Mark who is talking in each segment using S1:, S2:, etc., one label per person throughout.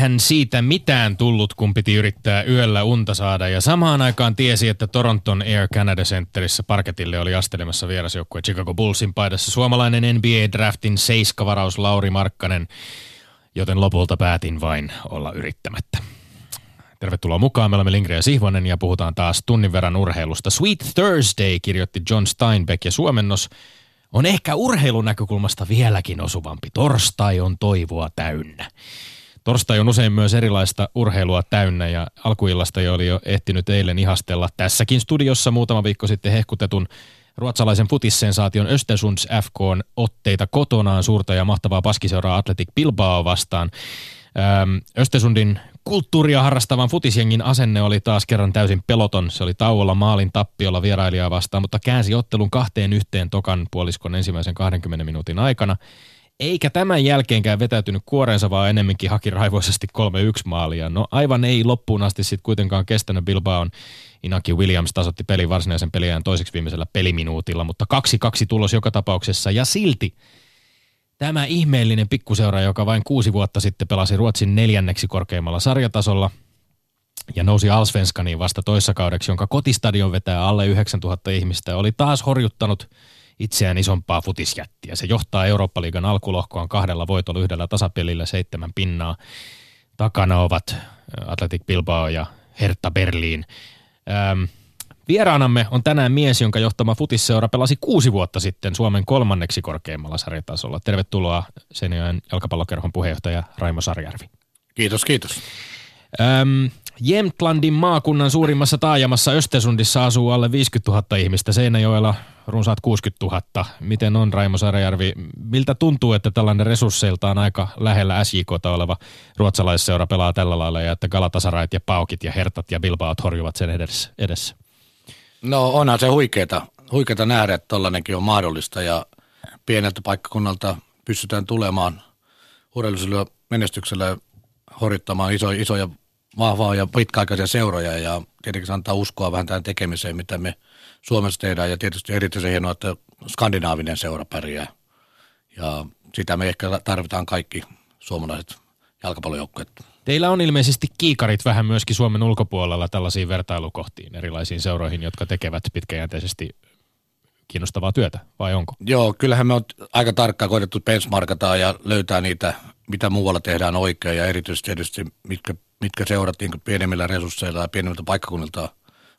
S1: Eihän siitä mitään tullut, kun piti yrittää yöllä unta saada ja samaan aikaan tiesi, että Toronton Air Canada Centerissä parketille oli astelemassa vierasjoukkue Chicago Bullsin paidassa suomalainen NBA-draftin seiskavaraus Lauri Markkanen, joten lopulta päätin vain olla yrittämättä. Tervetuloa mukaan, me olemme Lindgren ja Sihvonen ja puhutaan taas tunnin verran urheilusta. Sweet Thursday kirjoitti John Steinbeck ja suomennos on ehkä urheilun näkökulmasta vieläkin osuvampi. Torstai on toivoa täynnä. Torstai on usein myös erilaista urheilua täynnä ja alkuillasta jo oli jo ehtinyt eilen ihastella tässäkin studiossa muutama viikko sitten hehkutetun ruotsalaisen futissensaation Östersunds FK on otteita kotonaan suurta ja mahtavaa paskiseuraa Atletic Bilbao vastaan. Östersundin kulttuuria harrastavan futisjengin asenne oli taas kerran täysin peloton. Se oli tauolla maalin tappiolla vierailijaa vastaan, mutta käänsi ottelun kahteen yhteen tokan puoliskon ensimmäisen 20 minuutin aikana. Eikä tämän jälkeenkään vetäytynyt kuoreensa, vaan enemmänkin haki raivoisesti 3-1 maalia. No aivan ei loppuun asti sitten kuitenkaan kestänyt Bilbaon. Inaki Williams tasotti pelin varsinaisen peliään toiseksi viimeisellä peliminuutilla, mutta 2-2 tulos joka tapauksessa. Ja silti Tämä ihmeellinen pikkuseura, joka vain kuusi vuotta sitten pelasi Ruotsin neljänneksi korkeimmalla sarjatasolla ja nousi Alsvenskaniin vasta toissa kaudeksi, jonka kotistadion vetää alle 9000 ihmistä, oli taas horjuttanut itseään isompaa futisjättiä. Se johtaa Eurooppa-liigan alkulohkoon kahdella voitolla yhdellä tasapelillä seitsemän pinnaa. Takana ovat Atletic Bilbao ja Hertha Berliin. Ähm, Vieraanamme on tänään mies, jonka johtama futisseura pelasi kuusi vuotta sitten Suomen kolmanneksi korkeimmalla sarjatasolla. Tervetuloa Seinäjoen jalkapallokerhon puheenjohtaja Raimo Sarjärvi.
S2: Kiitos, kiitos.
S1: Öm, Jämtlandin maakunnan suurimmassa taajamassa Östesundissa asuu alle 50 000 ihmistä, Seinäjoella runsaat 60 000. Miten on Raimo Sarjärvi? Miltä tuntuu, että tällainen resursseiltaan aika lähellä SJKta oleva ruotsalaisseura pelaa tällä lailla ja että Galatasarayt ja Paukit ja Hertat ja Bilbaot horjuvat sen edessä?
S2: No onhan se huikeeta, huikeeta nähdä, että tollainenkin on mahdollista ja pieneltä paikkakunnalta pystytään tulemaan urheilullisella menestyksellä horjuttamaan iso, isoja, vahvaa ja pitkäaikaisia seuroja ja tietenkin se antaa uskoa vähän tähän tekemiseen, mitä me Suomessa tehdään ja tietysti erityisen hienoa, että skandinaavinen seura pärjää ja sitä me ehkä tarvitaan kaikki suomalaiset jalkapallojoukkueet.
S1: Teillä on ilmeisesti kiikarit vähän myöskin Suomen ulkopuolella tällaisiin vertailukohtiin, erilaisiin seuroihin, jotka tekevät pitkäjänteisesti kiinnostavaa työtä, vai onko?
S2: Joo, kyllähän me on aika tarkkaan koitettu benchmarkata ja löytää niitä, mitä muualla tehdään oikein ja erityisesti tietysti mitkä, mitkä seurat niin pienemmillä resursseilla ja pienemmiltä paikkakunnilta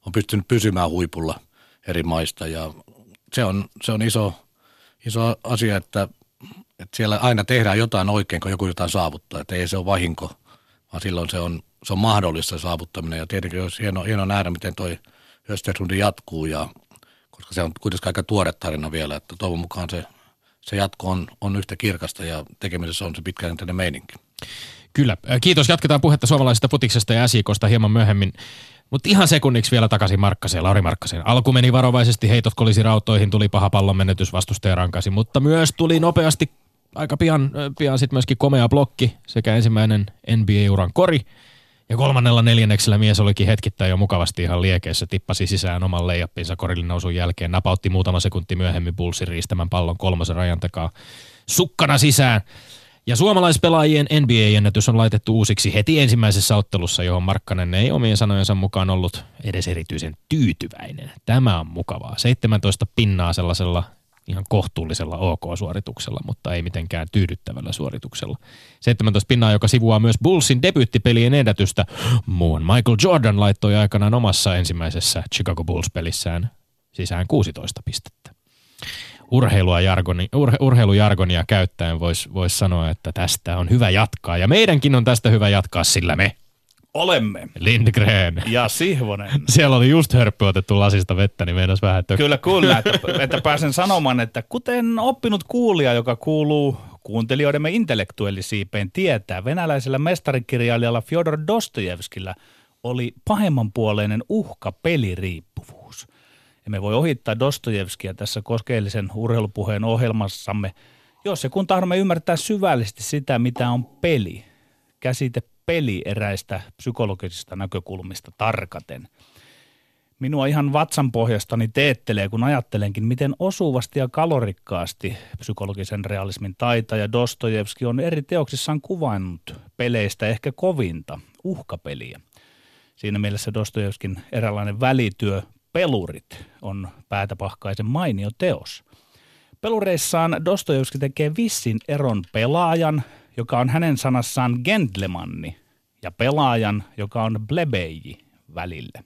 S2: on pystynyt pysymään huipulla eri maista ja se on, se on iso, iso asia, että, että siellä aina tehdään jotain oikein, kun joku jotain saavuttaa, että ei se ole vahinko – vaan silloin se on, se on mahdollista saavuttaminen. Ja tietenkin olisi hieno, hieno nähdä, miten toi Östersundi jatkuu, ja, koska se on kuitenkin aika tuore tarina vielä, että toivon mukaan se, se jatko on, on yhtä kirkasta ja tekemisessä on se pitkäjänteinen meininki.
S1: Kyllä. Kiitos. Jatketaan puhetta suomalaisesta putiksesta ja SJKsta hieman myöhemmin. Mutta ihan sekunniksi vielä takaisin Markkaseen, Lauri Markkaseen. Alku meni varovaisesti, heitot kolisi rautoihin, tuli paha pallon menetys, vastustaja rankasi, mutta myös tuli nopeasti aika pian, pian sitten myöskin komea blokki sekä ensimmäinen NBA-uran kori. Ja kolmannella neljänneksellä mies olikin hetkittäin jo mukavasti ihan liekeissä, tippasi sisään oman leijappinsa korillin nousun jälkeen, napautti muutama sekunti myöhemmin Bullsin riistämän pallon kolmosen rajan takaa sukkana sisään. Ja suomalaispelaajien NBA-ennätys on laitettu uusiksi heti ensimmäisessä ottelussa, johon Markkanen ei omien sanojensa mukaan ollut edes erityisen tyytyväinen. Tämä on mukavaa. 17 pinnaa sellaisella ihan kohtuullisella OK-suorituksella, mutta ei mitenkään tyydyttävällä suorituksella. 17 pinnaa, joka sivuaa myös Bullsin debyyttipelien ennätystä. Muun Michael Jordan laittoi aikanaan omassa ensimmäisessä Chicago Bulls-pelissään sisään 16 pistettä. Urheilua jargoni, urhe, urheilujargonia käyttäen voisi vois sanoa, että tästä on hyvä jatkaa. Ja meidänkin on tästä hyvä jatkaa, sillä me
S3: Olemme.
S1: Lindgren.
S3: Ja Sihvonen.
S1: Siellä oli just hörppy otettu lasista vettä, niin meinas vähän tök-
S3: Kyllä, kyllä. Että, että pääsen sanomaan, että kuten oppinut kuulija, joka kuuluu kuuntelijoidemme intellektuellisiipeen tietää, venäläisellä mestarikirjailijalla Fyodor Dostojevskillä oli pahemmanpuoleinen uhka peliriippuvuus. Emme voi ohittaa Dostojevskia tässä koskeellisen urheilupuheen ohjelmassamme, jos se kun tahdomme ymmärtää syvällisesti sitä, mitä on peli. Käsite peli eräistä psykologisista näkökulmista tarkaten. Minua ihan vatsan pohjastani teettelee, kun ajattelenkin, miten osuvasti ja kalorikkaasti psykologisen realismin taitaja Dostojevski on eri teoksissaan kuvannut peleistä ehkä kovinta, uhkapeliä. Siinä mielessä Dostojevskin eräänlainen välityö Pelurit on päätäpahkaisen mainio teos. Pelureissaan Dostojevski tekee vissin eron pelaajan, joka on hänen sanassaan gentlemanni, ja pelaajan, joka on blebeji välille.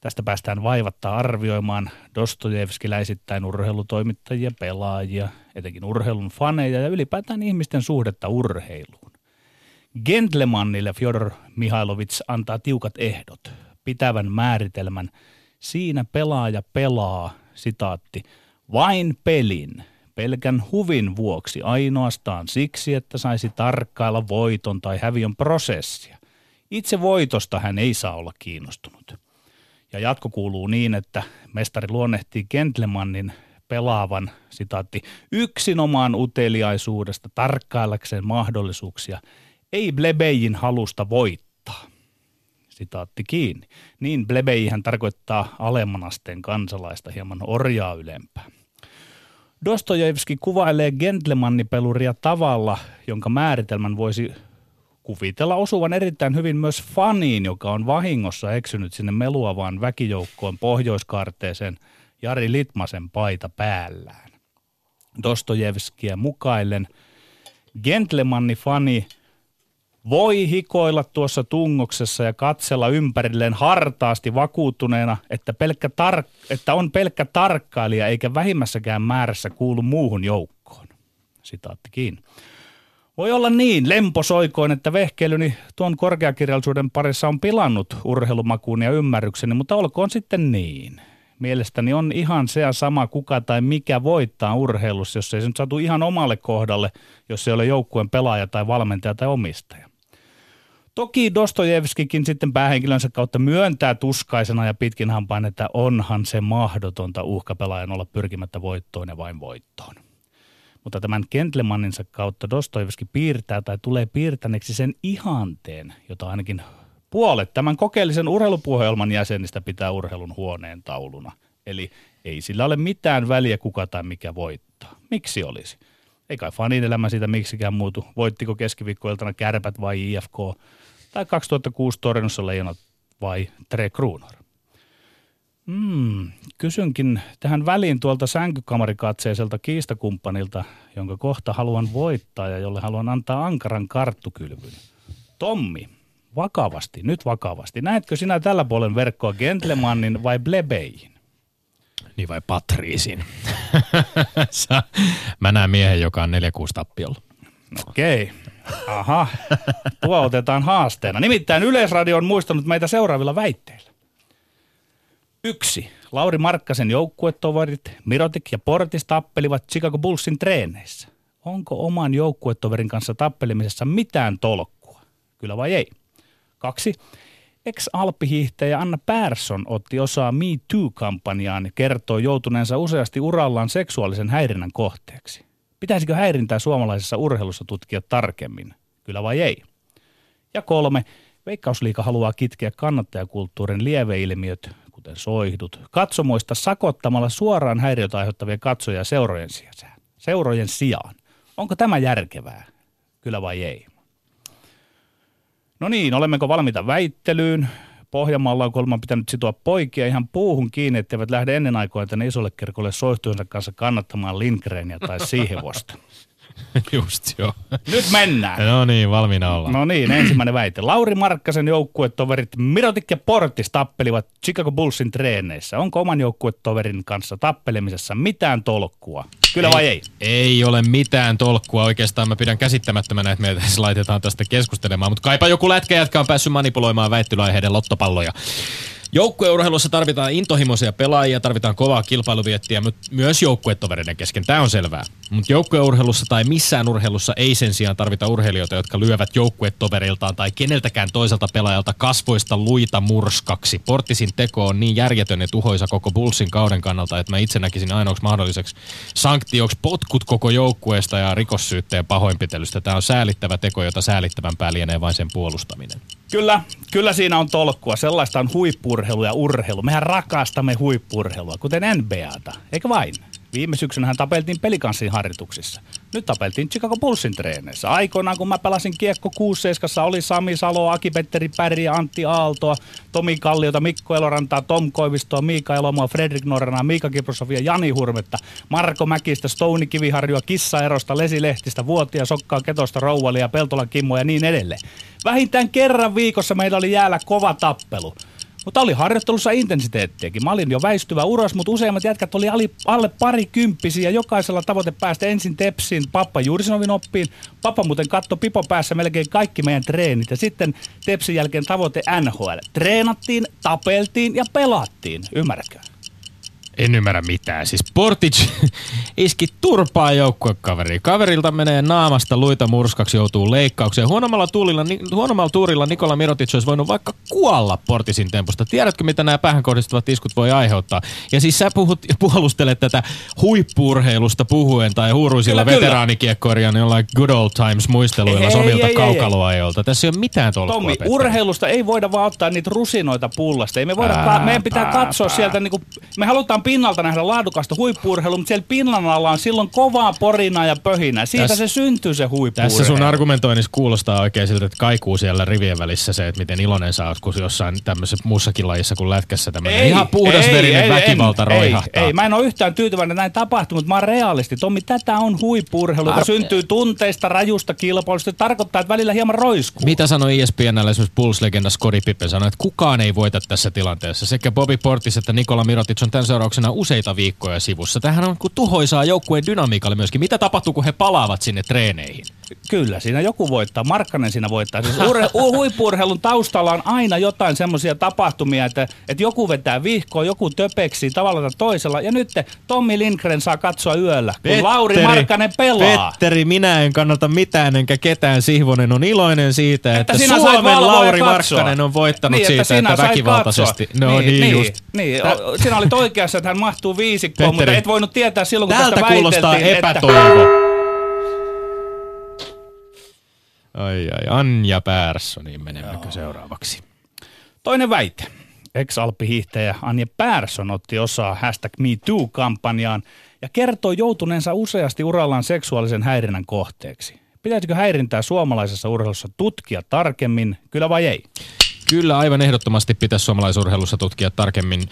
S3: Tästä päästään vaivatta arvioimaan Dostojevskiläisittäin urheilutoimittajia, pelaajia, etenkin urheilun faneja ja ylipäätään ihmisten suhdetta urheiluun. Gentlemannille Fyodor Mihailovits antaa tiukat ehdot, pitävän määritelmän. Siinä pelaaja pelaa, sitaatti, vain pelin, pelkän huvin vuoksi ainoastaan siksi, että saisi tarkkailla voiton tai häviön prosessia. Itse voitosta hän ei saa olla kiinnostunut. Ja jatko kuuluu niin, että mestari luonnehtii Gentlemannin pelaavan, sitaatti, yksinomaan uteliaisuudesta tarkkaillakseen mahdollisuuksia, ei Blebejin halusta voittaa. Sitaatti kiinni. Niin Blebeihän tarkoittaa alemman asteen kansalaista hieman orjaa ylempää. Dostojevski kuvailee gentlemannipeluria tavalla, jonka määritelmän voisi kuvitella osuvan erittäin hyvin myös faniin, joka on vahingossa eksynyt sinne meluavaan väkijoukkoon pohjoiskarteeseen Jari Litmasen paita päällään. Dostojevskia mukaillen gentlemanni fani voi hikoilla tuossa tungoksessa ja katsella ympärilleen hartaasti vakuuttuneena, että, pelkkä tar- että on pelkkä tarkkailija eikä vähimmässäkään määrässä kuulu muuhun joukkoon. Sitaatti kiinni. Voi olla niin lemposoikoin, että vehkeilyni tuon korkeakirjallisuuden parissa on pilannut urheilumakuun ja ymmärrykseni, mutta olkoon sitten niin. Mielestäni on ihan se sama kuka tai mikä voittaa urheilussa, jos ei se nyt saatu ihan omalle kohdalle, jos ei ole joukkueen pelaaja tai valmentaja tai omistaja. Toki Dostojevskikin sitten päähenkilönsä kautta myöntää tuskaisena ja pitkin hampain, että onhan se mahdotonta uhkapelaajan olla pyrkimättä voittoon ja vain voittoon. Mutta tämän Gentlemaninsa kautta Dostojevski piirtää tai tulee piirtäneeksi sen ihanteen, jota ainakin puolet tämän kokeellisen urheilupuhelman jäsenistä pitää urheilun huoneen tauluna. Eli ei sillä ole mitään väliä kuka tai mikä voittaa. Miksi olisi? Ei kai fanin elämä siitä miksikään muutu. Voittiko keskiviikkoiltana kärpät vai IFK? Tai 2006 Torinossa leijonat vai Tre Kruunor? Hmm, kysynkin tähän väliin tuolta sänkykamarikatseiselta kiistakumppanilta, jonka kohta haluan voittaa ja jolle haluan antaa ankaran karttukylvyn. Tommi, vakavasti, nyt vakavasti. Näetkö sinä tällä puolen verkkoa Gentlemanin vai Blebeihin?
S1: Niin vai Patriisin? Mä näen miehen, joka on 4-6 tappiolla.
S3: Okei. Okay. Aha, tuo otetaan haasteena. Nimittäin Yleisradio on muistanut meitä seuraavilla väitteillä. Yksi. Lauri Markkasen joukkuetoverit Mirotik ja Portis tappelivat Chicago Bullsin treeneissä. Onko oman joukkuetoverin kanssa tappelemisessa mitään tolkkua? Kyllä vai ei? Kaksi. Ex-alppihiihtäjä Anna Persson otti osaa Me Too-kampanjaan ja kertoo joutuneensa useasti urallaan seksuaalisen häirinnän kohteeksi. Pitäisikö häirintää suomalaisessa urheilussa tutkia tarkemmin? Kyllä vai ei? Ja kolme. Veikkausliika haluaa kitkeä kannattajakulttuurin lieveilmiöt, kuten soihdut, katsomoista sakottamalla suoraan häiriötä aiheuttavia katsoja seurojen sijaan. Seurojen sijaan. Onko tämä järkevää? Kyllä vai ei? No niin, olemmeko valmiita väittelyyn? Pohjanmaalla on kolman pitänyt sitoa poikia ihan puuhun kiinni, etteivät lähde ennen aikoina tänne isolle kirkolle soihtujensa kanssa kannattamaan Lindgrenia tai Siihevosta.
S1: Just joo.
S3: Nyt mennään.
S1: No niin, valmiina ollaan.
S3: No niin, ensimmäinen väite. Lauri Markkasen joukkuetoverit Mirotik ja Portis tappelivat Chicago Bullsin treeneissä. Onko oman joukkuetoverin kanssa tappelemisessa mitään tolkkua? Kyllä vai ei?
S1: Ei ole mitään tolkkua. Oikeastaan mä pidän käsittämättömänä, että meitä laitetaan tästä keskustelemaan. Mutta kaipa joku lätkäjätkä on päässyt manipuloimaan väittelyaiheiden lottopalloja. Joukkueurheilussa tarvitaan intohimoisia pelaajia, tarvitaan kovaa kilpailuviettiä, mutta myös joukkuetovereiden kesken. Tämä on selvää. Mutta joukkueurheilussa tai missään urheilussa ei sen sijaan tarvita urheilijoita, jotka lyövät joukkuetoveriltaan tai keneltäkään toiselta pelaajalta kasvoista luita murskaksi. Portisin teko on niin järjetön ja tuhoisa koko Bullsin kauden kannalta, että mä itse näkisin ainoaksi mahdolliseksi sanktioksi potkut koko joukkueesta ja rikossyytteen pahoinpitelystä. Tämä on säälittävä teko, jota säälittävän lienee vain sen puolustaminen.
S3: Kyllä, kyllä siinä on tolkkua. Sellaista on huippurheilu ja urheilu. Mehän rakastamme huippurheilua, kuten NBAta, eikö vain? Viime syksynä hän tapeltiin pelikanssin harjoituksissa. Nyt tapeltiin Chicago Bullsin treeneissä. Aikoinaan kun mä pelasin kiekko 6 oli Sami Salo, Aki-Petteri Päri, Antti Aaltoa, Tomi Kalliota, Mikko Elorantaa, Tom Koivistoa, Miika Elomaa, Fredrik Norranaa, Miika Kiprosovia, Jani Hurmetta, Marko Mäkistä, Stouni Kiviharjua, Kissa Erosta, Lesi Lehtistä, Vuotia, Sokkaa Ketosta, Rouvalia, Peltola Kimmo ja niin edelleen. Vähintään kerran viikossa meillä oli jäällä kova tappelu. Mutta oli harjoittelussa intensiteettiäkin. Mä olin jo väistyvä uros, mutta useimmat jätkät oli alle pari kymppisiä. Jokaisella tavoite päästä ensin Tepsin Pappa Jursinovin oppiin. Pappa muuten katto pipo päässä melkein kaikki meidän treenit. Ja sitten Tepsin jälkeen tavoite NHL. Treenattiin, tapeltiin ja pelattiin. Ymmärrätkö?
S1: En ymmärrä mitään. Siis Portic iski turpaa joukkuekaveri. Kaverilta menee naamasta luita murskaksi, joutuu leikkaukseen. Huonommalla tuurilla, huonommalla tuurilla Nikola Mirotic olisi voinut vaikka kuolla Portisin tempusta. Tiedätkö, mitä nämä päähän kohdistuvat iskut voi aiheuttaa? Ja siis sä puhut, puolustelet tätä huippurheilusta puhuen tai huuruisilla veteraanikiekkoirijan jollain good old times muisteluilla somilta kaukaloajolta. Tässä ei ole mitään tolkkua.
S3: Tommi, Petteri. urheilusta ei voida vaan ottaa niitä rusinoita pullasta. Ei me voida, Ää, meidän pitää pää, katsoa pää. sieltä, niinku, me halutaan pinnalta nähdä laadukasta huippuurheilua, mutta siellä pinnan alla on silloin kovaa porina ja pöhinä. Siitä Täs, se syntyy se huippuurheilu.
S1: Tässä sun argumentoinnissa kuulostaa oikein siltä, että kaikuu siellä rivien välissä se, että miten iloinen oot, kun jossain tämmöisessä muussakin lajissa kuin lätkässä tämmöinen ei, ihan puhdasverinen ei, väkivalta en, roihahtaa.
S3: Ei, ei, mä en ole yhtään tyytyväinen, että näin tapahtuu, mutta mä oon realisti. Tommi, tätä on huippuurheilu, joka syntyy tunteista, rajusta kilpailusta. Tarkoittaa, että välillä hieman roiskuu.
S1: Mitä sanoi ESPNllä esimerkiksi Bulls-legenda Scottie Pippen sanoi, että kukaan ei voita tässä tilanteessa. Sekä Bobby Portis että Nikola Mirotic on tämän seurauksena usein useita viikkoja sivussa. Tähän on kuin tuhoisaa joukkueen dynamiikalle myöskin. Mitä tapahtuu, kun he palaavat sinne treeneihin?
S3: Kyllä, siinä joku voittaa. Markkanen siinä voittaa. Siis urhe, huippurheilun taustalla on aina jotain semmoisia tapahtumia, että, että joku vetää vihkoa, joku töpeksi tavalla tai toisella. Ja nyt Tommi Lindgren saa katsoa yöllä, kun Petteri, Lauri Markkanen pelaa.
S1: Petteri, minä en kannata mitään enkä ketään. Sihvonen on iloinen siitä, että, että Suomen Lauri Markkanen on voittanut niin, siitä, että, että väkivaltaisesti.
S3: No niin, niin, just. niin. Sinä olit oikeassa, että hän mahtuu viisikkoon, mutta et voinut tietää silloin, kun
S1: Tältä
S3: tästä
S1: kuulostaa epätoivo. Että... Ai ai, Anja Pärssoniin menemmekö Joo. seuraavaksi?
S3: Toinen väite. Ex-alppihiihtäjä Anja Persson otti osaa hashtag MeToo-kampanjaan ja kertoi joutuneensa useasti urallaan seksuaalisen häirinnän kohteeksi. Pitäisikö häirintää suomalaisessa urheilussa tutkia tarkemmin, kyllä vai ei?
S1: Kyllä, aivan ehdottomasti pitäisi suomalaisurheilussa tutkia tarkemmin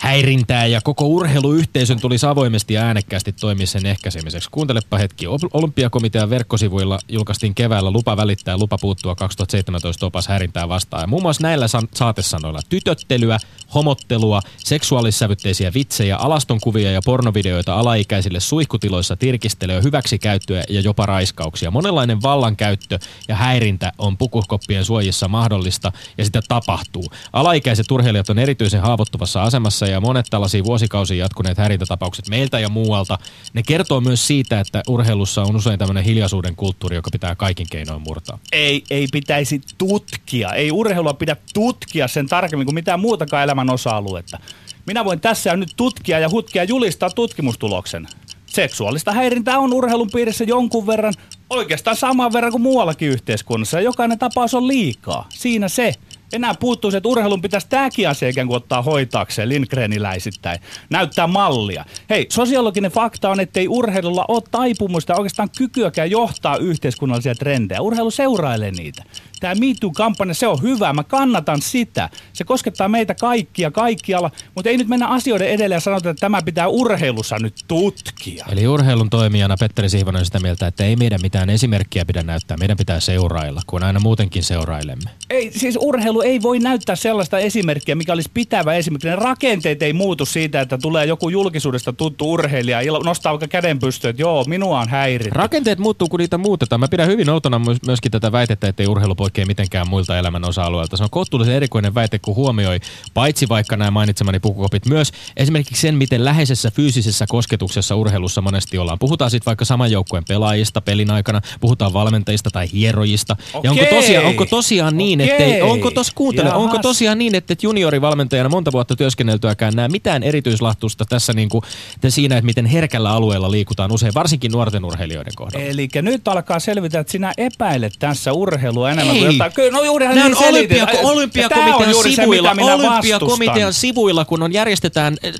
S1: häirintää ja koko urheiluyhteisön tulisi avoimesti ja äänekkäästi toimia sen ehkäisemiseksi. Kuuntelepa hetki. Olympiakomitean verkkosivuilla julkaistiin keväällä lupa välittää lupa puuttua 2017 opas häirintää vastaan. Ja muun muassa näillä saatesanoilla tytöttelyä, homottelua, seksuaalissävytteisiä vitsejä, alastonkuvia ja pornovideoita alaikäisille suihkutiloissa, tirkistelyä, hyväksikäyttöä ja jopa raiskauksia. Monenlainen vallankäyttö ja häirintä on pukukoppien suojissa mahdollista ja sitä tapahtuu. Alaikäiset urheilijat on erityisen haavoittuvassa asemassa ja monet tällaisia vuosikausia jatkuneet häirintätapaukset meiltä ja muualta, ne kertoo myös siitä, että urheilussa on usein tämmöinen hiljaisuuden kulttuuri, joka pitää kaikin keinoin murtaa.
S3: Ei, ei pitäisi tutkia. Ei urheilua pidä tutkia sen tarkemmin kuin mitään muutakaan elämän osa-aluetta. Minä voin tässä ja nyt tutkia ja hutkia julistaa tutkimustuloksen. Seksuaalista häirintää on urheilun piirissä jonkun verran, oikeastaan saman verran kuin muuallakin yhteiskunnassa. Jokainen tapaus on liikaa. Siinä se enää puuttuu se, että urheilun pitäisi tämäkin asia ikään kuin ottaa hoitaakseen Lindgreniläisittäin, näyttää mallia. Hei, sosiologinen fakta on, että ei urheilulla ole taipumusta oikeastaan kykyäkään johtaa yhteiskunnallisia trendejä. Urheilu seurailee niitä. Tämä MeToo-kampanja, se on hyvä, mä kannatan sitä. Se koskettaa meitä kaikkia kaikkialla, mutta ei nyt mennä asioiden edelle ja sanota, että tämä pitää urheilussa nyt tutkia.
S1: Eli urheilun toimijana Petteri Sihvonen on sitä mieltä, että ei meidän mitään esimerkkiä pidä näyttää, meidän pitää seurailla, kun aina muutenkin seurailemme.
S3: Ei, siis urheilu ei voi näyttää sellaista esimerkkiä, mikä olisi pitävä esimerkki. Ne rakenteet ei muutu siitä, että tulee joku julkisuudesta tuttu urheilija ja nostaa vaikka käden pystyyn, että joo, minua on häiritty.
S1: Rakenteet muuttuu, kun niitä muutetaan. Mä pidän hyvin outona myöskin tätä väitettä, että ei urheilu poikkea mitenkään muilta elämän osa-alueilta. Se on kohtuullisen erikoinen väite, kun huomioi paitsi vaikka nämä mainitsemani pukukopit, myös esimerkiksi sen, miten läheisessä fyysisessä kosketuksessa urheilussa monesti ollaan. Puhutaan sitten vaikka saman joukkueen pelaajista pelin aikana, puhutaan valmentajista tai hierojista. Okei. Ja onko tosiaan, onko tosiaan niin, että onko tos kuuntele, Jahas. onko tosiaan niin, että juniorivalmentajana monta vuotta työskenneltyäkään näe mitään erityislahtusta tässä niin kuin, siinä, että miten herkällä alueella liikutaan usein, varsinkin nuorten urheilijoiden kohdalla.
S3: Eli nyt alkaa selvitä, että sinä epäilet tässä urheilua enemmän Jotain. Kyllä, no juurihan
S1: Nämä
S3: niin
S1: on olympiako- olympiakomitean sivuilla, olympiakomitean sivuilla, kun on järjestetään, äh,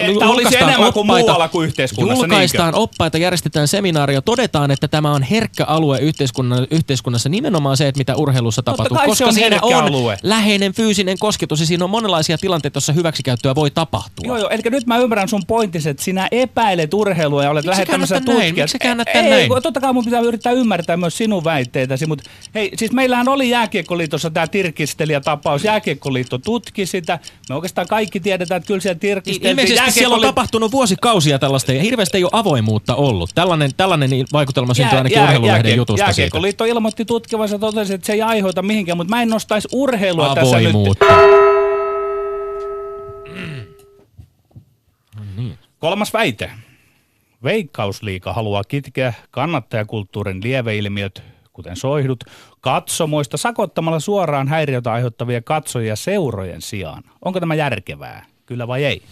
S3: Että olisi enemmän kuin
S1: oppaita,
S3: muualla kuin yhteiskunnassa,
S1: julkaistaan oppaita, järjestetään seminaaria, todetaan, että tämä on herkkä alue yhteiskunnan, yhteiskunnassa, nimenomaan se, että mitä urheilussa
S3: Totta
S1: tapahtuu,
S3: kai se
S1: koska
S3: on
S1: siinä on
S3: alue.
S1: läheinen fyysinen kosketus ja siinä on monenlaisia tilanteita, joissa hyväksikäyttöä voi tapahtua.
S3: Joo, joo. Eli nyt mä ymmärrän sun pointis, että sinä epäilet urheilua ja olet lähettämässä tutkijat.
S1: Miksi käännät näin?
S3: kun totta kai mun pitää yrittää ymmärtää myös sinun väitteitäsi, mutta hei, siis meillähän oli Jääkiekkoliitossa tämä tirkistelijätapaus. Jääkiekkoliitto tutki sitä. Me oikeastaan kaikki tiedetään, että kyllä siellä tirkisteltiin.
S1: Ilmeisesti siellä on tapahtunut vuosikausia tällaista ja hirveästi ei ole avoimuutta ollut. Tällainen, tällainen vaikutelma syntyi
S3: Jää-
S1: ainakin
S3: jää-
S1: urheilulehden
S3: jääkiek-
S1: jutusta siitä.
S3: Jääkiekkoliitto ilmoitti tutkivansa ja totesi, että se ei aiheuta mihinkään, mutta mä en nostaisi urheilua tässä nyt.
S1: Avoimuutta.
S3: Kolmas väite. Veikkausliika haluaa kitkeä kannattajakulttuurin lieveilmiöt, kuten soihdut, katsomoista sakottamalla suoraan häiriötä aiheuttavia katsojia seurojen sijaan. Onko tämä järkevää? Kyllä vai ei?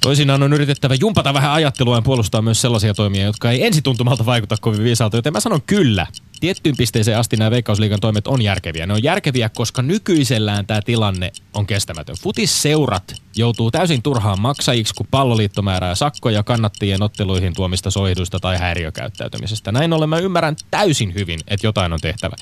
S1: Toisinaan on yritettävä jumpata vähän ajattelua ja puolustaa myös sellaisia toimia, jotka ei ensituntumalta vaikuta kovin viisaalta, joten mä sanon kyllä. Tiettyyn pisteeseen asti nämä Veikkausliigan toimet on järkeviä. Ne on järkeviä, koska nykyisellään tämä tilanne on kestämätön. Futisseurat joutuu täysin turhaan maksajiksi, kun palloliitto määrää sakkoja kannattajien otteluihin tuomista soihduista tai häiriökäyttäytymisestä. Näin ollen mä ymmärrän täysin hyvin, että jotain on tehtävä.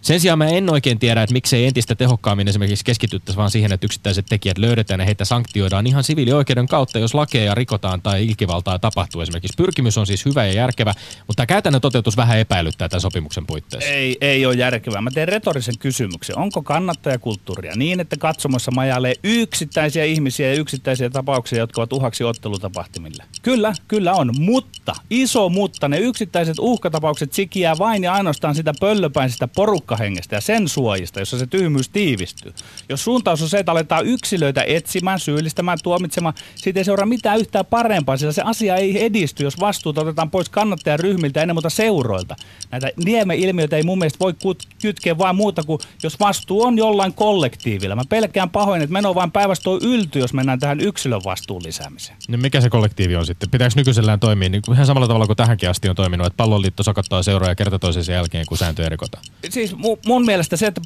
S1: Sen sijaan mä en oikein tiedä, että miksei entistä tehokkaammin esimerkiksi keskityttäisiin vaan siihen, että yksittäiset tekijät löydetään ja heitä sanktioidaan ihan siviilioikeuden kautta, jos lakeja rikotaan tai ilkivaltaa tapahtuu. Esimerkiksi pyrkimys on siis hyvä ja järkevä, mutta käytännön toteutus vähän epäilyttää tämän sopimuksen puitteissa.
S3: Ei, ei ole järkevää. Mä teen retorisen kysymyksen. Onko kannattajakulttuuria niin, että katsomossa majailee yksittäisiä ihmisiä ja yksittäisiä tapauksia, jotka ovat uhaksi ottelutapahtumille? Kyllä, kyllä on. Mutta, iso mutta, ne yksittäiset uhkatapaukset sikiää vain ja ainoastaan sitä pöllöpäisestä porukkahengestä ja sen suojista, jossa se tyhmyys tiivistyy. Jos suuntaus on se, että aletaan yksilöitä etsimään, syyllistämään, tuomitsemaan, siitä ei seuraa mitään yhtään parempaa, sillä se asia ei edisty, jos vastuut otetaan pois kannattajaryhmiltä ja ennen muuta seuroilta. Näitä liemeilmiöitä ei mun mielestä voi kytkeä vain muuta kuin, jos vastuu on jollain kollektiivilla. Mä pelkään pahoin, että meno vain päinvastoin ylty, jos mennään tähän yksilön vastuun lisäämiseen.
S1: No mikä se kollektiivi on sitten? Pitääkö nykyisellään toimia niin ihan samalla tavalla kuin tähänkin asti on toiminut, että palloliitto sakottaa seuroja kerta toisensa jälkeen, kun sääntöjä rikotaan?
S3: Siis mu- mun mielestä se, että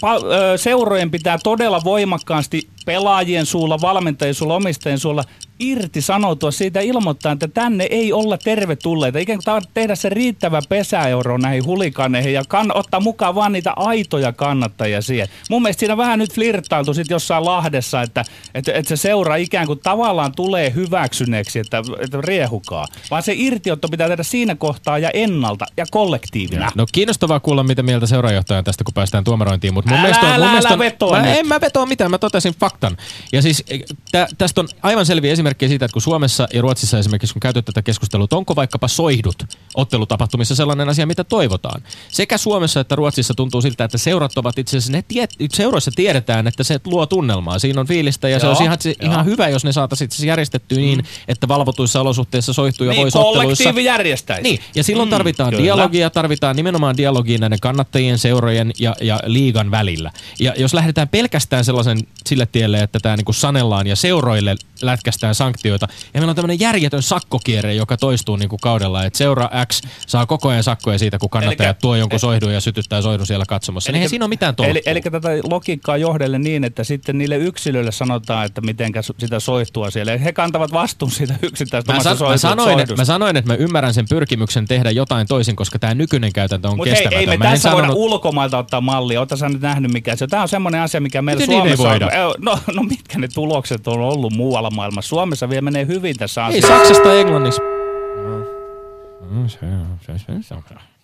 S3: seurojen pitää todella voimakkaasti pelaajien suulla, valmentajien suulla, omistajien suulla irti sanoutua siitä ilmoittaa, että tänne ei olla tervetulleita. Ikään kuin tehdä se riittävä pesäeuro näihin hulikaneihin ja kann- ottaa mukaan vaan niitä aitoja kannattajia siihen. Mun mielestä siinä vähän nyt flirttailtu sit jossain Lahdessa, että, että, että se seura ikään kuin tavallaan tulee hyväksyneeksi, että, että riehukaa. Vaan se irtiotto pitää tehdä siinä kohtaa ja ennalta ja kollektiivina.
S1: No kiinnostavaa kuulla, mitä mieltä seuraajohtaja on tästä, kun päästään tuomarointiin. Mutta mun
S3: Älä,
S1: mielestä on,
S3: älä,
S1: mun
S3: älä
S1: mielestä on,
S3: vetoa
S1: mä,
S3: nyt.
S1: en mä vetoa mitään, mä totesin faktan. Ja siis tä, tästä on aivan selviä esimerkkejä siitä, että kun Suomessa ja Ruotsissa esimerkiksi, kun käyty tätä keskustelua, että onko vaikkapa soihdut ottelutapahtumissa sellainen asia, mitä toivotaan. Sekä Suomessa että Ruotsissa tuntuu siltä, että seurat ovat itse asiassa, ne tie, seuroissa tiedetään, että se luo tunnelmaa. Siinä on fiilistä ja se
S3: Joo,
S1: olisi ihan,
S3: joo.
S1: Ihan hyvä, jos ne saataisiin itse asiassa järjestettyä niin, että valvotuissa olosuhteissa soihtuja
S3: Niin,
S1: voisi otteluissa...
S3: järjestäisi.
S1: Niin, ja silloin tarvitaan
S3: kyllä.
S1: dialogia, tarvitaan nimenomaan dialogia näiden kannattajien, seurojen ja, ja liigan välillä. Ja jos lähdetään pelkästään sellaisen sille tielle, että tämä niinku sanellaan ja seuroille lätkästään sanktioita, ja meillä on tämmöinen järjetön sakkokierre, joka toistuu niinku kaudella, että seura X saa koko ajan sakkoja siitä, kun kannattajat
S3: Elikkä-
S1: tuo jonkun soihdun ja sytyttää soihdun siellä katsomassa. Niin eihän siinä ole mitään tolkkua.
S3: Eli, eli tätä logiikkaa johdelle niin, että sitten niille yksilöille sanotaan, että miten sitä soihtua siellä. He kantavat vastuun siitä yksittäistä
S1: Mä, san, mä, sanoin, että,
S3: soihdusta.
S1: mä sanoin, että mä ymmärrän sen pyrkimyksen tehdä jotain toisin, koska tämä nykyinen käytäntö on
S3: hei,
S1: kestämätön.
S3: ei me
S1: Mä en
S3: tässä voida
S1: sanonut-
S3: ulkomailta ottaa mallia. Oletko sä nyt nähnyt mikä se on? Tämä on semmoinen asia, mikä meillä
S1: Miten niin ei
S3: Suomessa
S1: voida?
S3: on. No, no mitkä ne tulokset on ollut muualla maailmassa? Suomessa vielä menee hyvin tässä
S1: Ei
S3: asiassa.
S1: Saksasta englanniksi.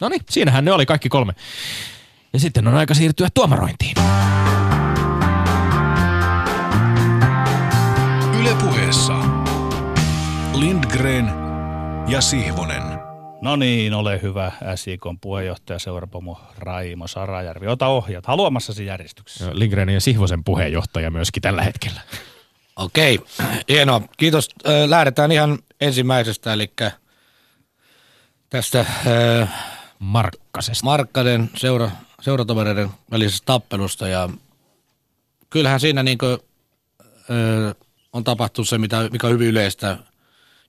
S1: No niin, siinähän ne oli kaikki kolme. Ja sitten on aika siirtyä tuomarointiin.
S4: Yle puheessa Lindgren ja Sihvonen.
S3: No niin, ole hyvä SIKn puheenjohtaja seurapomo Raimo Sarajärvi. Ota ohjat haluamassasi järjestyksessä.
S1: Lindgrenin ja Sihvosen puheenjohtaja myöskin tällä hetkellä.
S2: Okei, hienoa. Kiitos. Lähdetään ihan ensimmäisestä, eli tästä
S1: Markkasesta.
S2: Markkaden seura, seuratovereiden välisestä tappelusta. Ja kyllähän siinä niin kuin, ö, on tapahtunut se, mitä, mikä on hyvin yleistä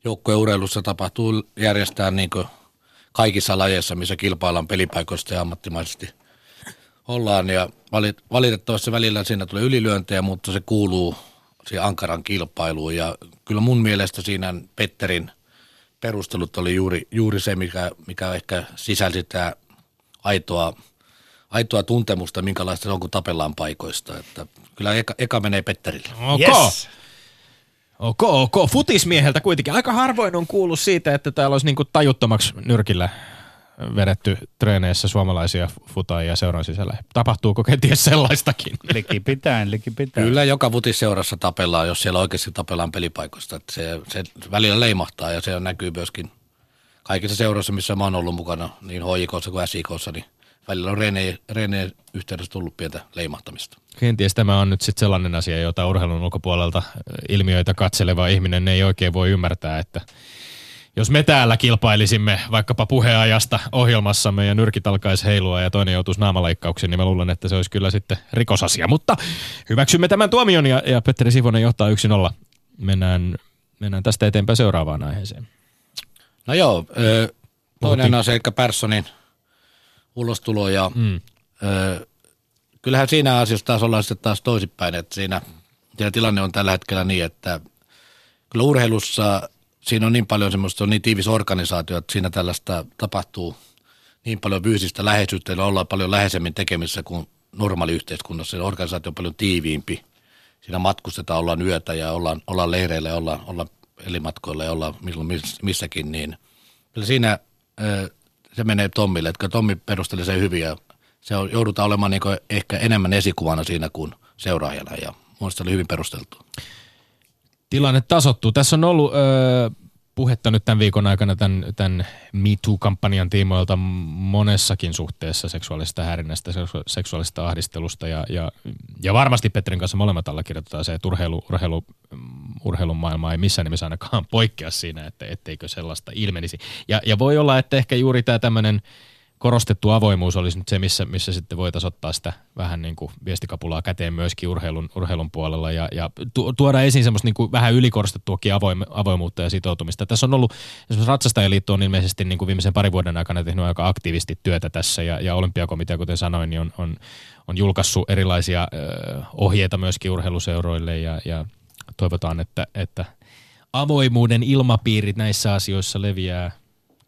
S2: joukkojen urheilussa tapahtuu järjestää niin kaikissa lajeissa, missä kilpaillaan pelipaikoista ja ammattimaisesti ollaan ja valit, valitettavasti välillä siinä tulee ylilyöntejä, mutta se kuuluu siihen ankaran kilpailuun ja kyllä mun mielestä siinä Petterin perustelut oli juuri, juuri se, mikä, mikä ehkä sisälsi tämä aitoa, aitoa tuntemusta, minkälaista se on, kun tapellaan paikoista. Että kyllä eka, eka menee Petterille.
S1: Ok.
S3: Yes.
S1: Ok, ok. Futismieheltä kuitenkin. Aika harvoin on kuullut siitä, että täällä olisi niinku tajuttomaksi nyrkillä vedetty treeneissä suomalaisia futaajia seuran sisällä. Tapahtuuko kenties sellaistakin?
S3: Liki pitäen, liki pitäen.
S2: Kyllä joka vutisseurassa tapellaan, jos siellä oikeasti tapellaan pelipaikoista. Että se, se välillä leimahtaa ja se näkyy myöskin kaikissa seuroissa, missä mä oon ollut mukana, niin HJKssa kuin SIKssa, niin välillä on Rene, Rene yhteydessä tullut pientä leimahtamista.
S1: Kenties tämä on nyt sitten sellainen asia, jota urheilun ulkopuolelta ilmiöitä katseleva ihminen ei oikein voi ymmärtää, että jos me täällä kilpailisimme vaikkapa puheajasta ohjelmassamme ja nyrkit alkaisi heilua ja toinen joutuisi naamaleikkauksiin, niin mä luulen, että se olisi kyllä sitten rikosasia. Mutta hyväksymme tämän tuomion ja, ja Petteri Sivonen johtaa 1-0. Mennään, mennään tästä eteenpäin seuraavaan aiheeseen.
S2: No joo, toinen asia, eli Perssonin ulostulo ja mm. ö, kyllähän siinä asiassa taas ollaan sitten taas toisinpäin, että siinä, siinä tilanne on tällä hetkellä niin, että kyllä urheilussa siinä on niin paljon semmoista, on niin tiivis organisaatio, että siinä tällaista tapahtuu niin paljon fyysistä läheisyyttä, ja ollaan paljon läheisemmin tekemissä kuin normaali yhteiskunnassa. Se organisaatio on paljon tiiviimpi. Siinä matkustetaan, ollaan yötä ja ollaan, ollaan leireillä ja ollaan, ollaan elimatkoilla ja ollaan milloin missäkin, niin kyllä siinä se menee Tommille, että Tommi perusteli sen hyvin ja se on, joudutaan olemaan niin ehkä enemmän esikuvana siinä kuin seuraajana ja mun oli hyvin perusteltu
S1: tilanne tasottuu. Tässä on ollut öö, puhetta nyt tämän viikon aikana tämän, tämän MeToo-kampanjan tiimoilta monessakin suhteessa seksuaalisesta häirinnästä, seksuaalisesta ahdistelusta ja, ja, ja varmasti Petrin kanssa molemmat allekirjoitetaan se, että urheilu, urheilu, urheilun maailma ei missään nimessä ainakaan poikkea siinä, että etteikö sellaista ilmenisi. Ja, ja voi olla, että ehkä juuri tämä tämmöinen – korostettu avoimuus olisi nyt se, missä, missä sitten voitaisiin ottaa sitä vähän niin kuin viestikapulaa käteen myöskin urheilun, urheilun puolella ja, ja tuoda esiin semmoista niin kuin vähän ylikorostettuakin avoim, avoimuutta ja sitoutumista. Tässä on ollut, esimerkiksi Ratsastajaliitto on ilmeisesti niin kuin viimeisen parin vuoden aikana tehnyt aika aktiivisesti työtä tässä ja, ja olympiakomitea, kuten sanoin, niin on, on, on julkaissut erilaisia ö, ohjeita myöskin urheiluseuroille ja, ja toivotaan, että, että avoimuuden ilmapiirit näissä asioissa leviää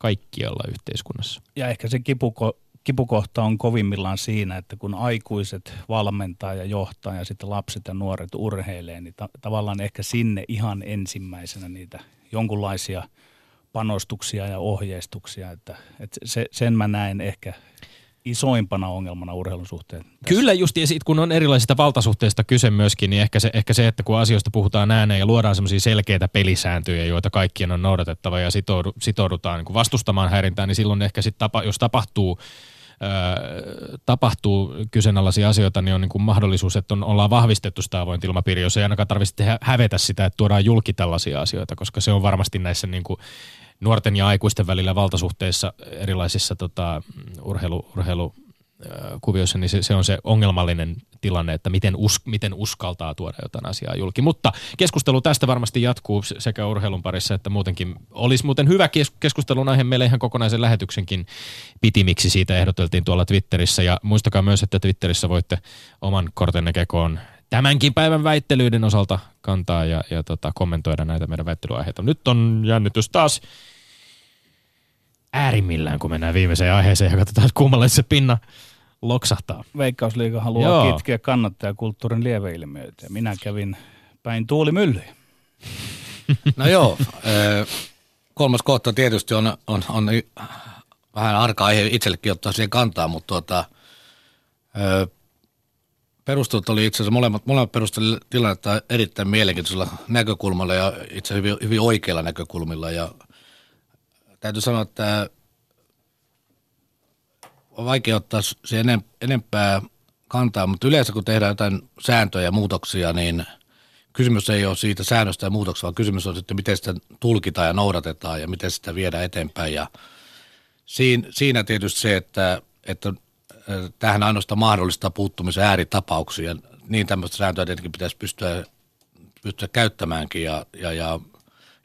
S1: kaikkialla yhteiskunnassa.
S3: Ja ehkä se kipuko, kipukohta on kovimmillaan siinä, että kun aikuiset valmentaa ja johtaa ja sitten lapset ja nuoret urheilee, niin ta- tavallaan ehkä sinne ihan ensimmäisenä niitä jonkunlaisia panostuksia ja ohjeistuksia, että, että se, sen mä näen ehkä isoimpana ongelmana urheilun suhteen. Tässä.
S1: Kyllä just, ja sit kun on erilaisista valtasuhteista kyse myöskin, niin ehkä se, ehkä se että kun asioista puhutaan ääneen ja luodaan semmoisia selkeitä pelisääntöjä, joita kaikkien on noudatettava ja sitoudu, sitoudutaan niin vastustamaan häirintää, niin silloin ehkä sit tapa, jos tapahtuu tapahtuu kyseenalaisia asioita, niin on niin kuin mahdollisuus, että on, ollaan vahvistettu sitä avointa jos ei ainakaan tarvitse hävetä sitä, että tuodaan julki tällaisia asioita, koska se on varmasti näissä niin kuin nuorten ja aikuisten välillä valtasuhteissa erilaisissa tota, urheilu, urheilu kuvioissa, niin se, se on se ongelmallinen tilanne, että miten, us, miten uskaltaa tuoda jotain asiaa julki. Mutta keskustelu tästä varmasti jatkuu sekä urheilun parissa että muutenkin. Olisi muuten hyvä keskustelun aihe meille ihan kokonaisen lähetyksenkin pitimiksi. Siitä ehdoteltiin tuolla Twitterissä ja muistakaa myös, että Twitterissä voitte oman kortenne kekoon tämänkin päivän väittelyiden osalta kantaa ja, ja tota, kommentoida näitä meidän väittelyaiheita. Nyt on jännitys taas äärimmillään, kun mennään viimeiseen aiheeseen ja katsotaan, että kummalle se pinna loksahtaa.
S3: Veikkausliiga haluaa Joo. kitkeä kannattajakulttuurin lieveilmiöitä. Minä kävin päin tuulimyllyjä.
S2: No joo, kolmas kohta tietysti on, on, on vähän arka aihe itsellekin ottaa siihen kantaa, mutta tuota, perustelut oli itse asiassa molemmat, molemmat perusteli tilannetta erittäin mielenkiintoisella näkökulmalla ja itse hyvin, hyvin oikeilla näkökulmilla ja täytyy sanoa, että on vaikea ottaa se enempää kantaa, mutta yleensä kun tehdään jotain sääntöjä ja muutoksia, niin kysymys ei ole siitä säännöstä ja muutoksesta, vaan kysymys on sitten, miten sitä tulkitaan ja noudatetaan ja miten sitä viedään eteenpäin. Ja siinä, siinä tietysti se, että, että tähän ainoastaan mahdollista puuttumisen ääritapauksia. Niin tämmöistä sääntöä tietenkin pitäisi pystyä, pystyä käyttämäänkin ja, ja, ja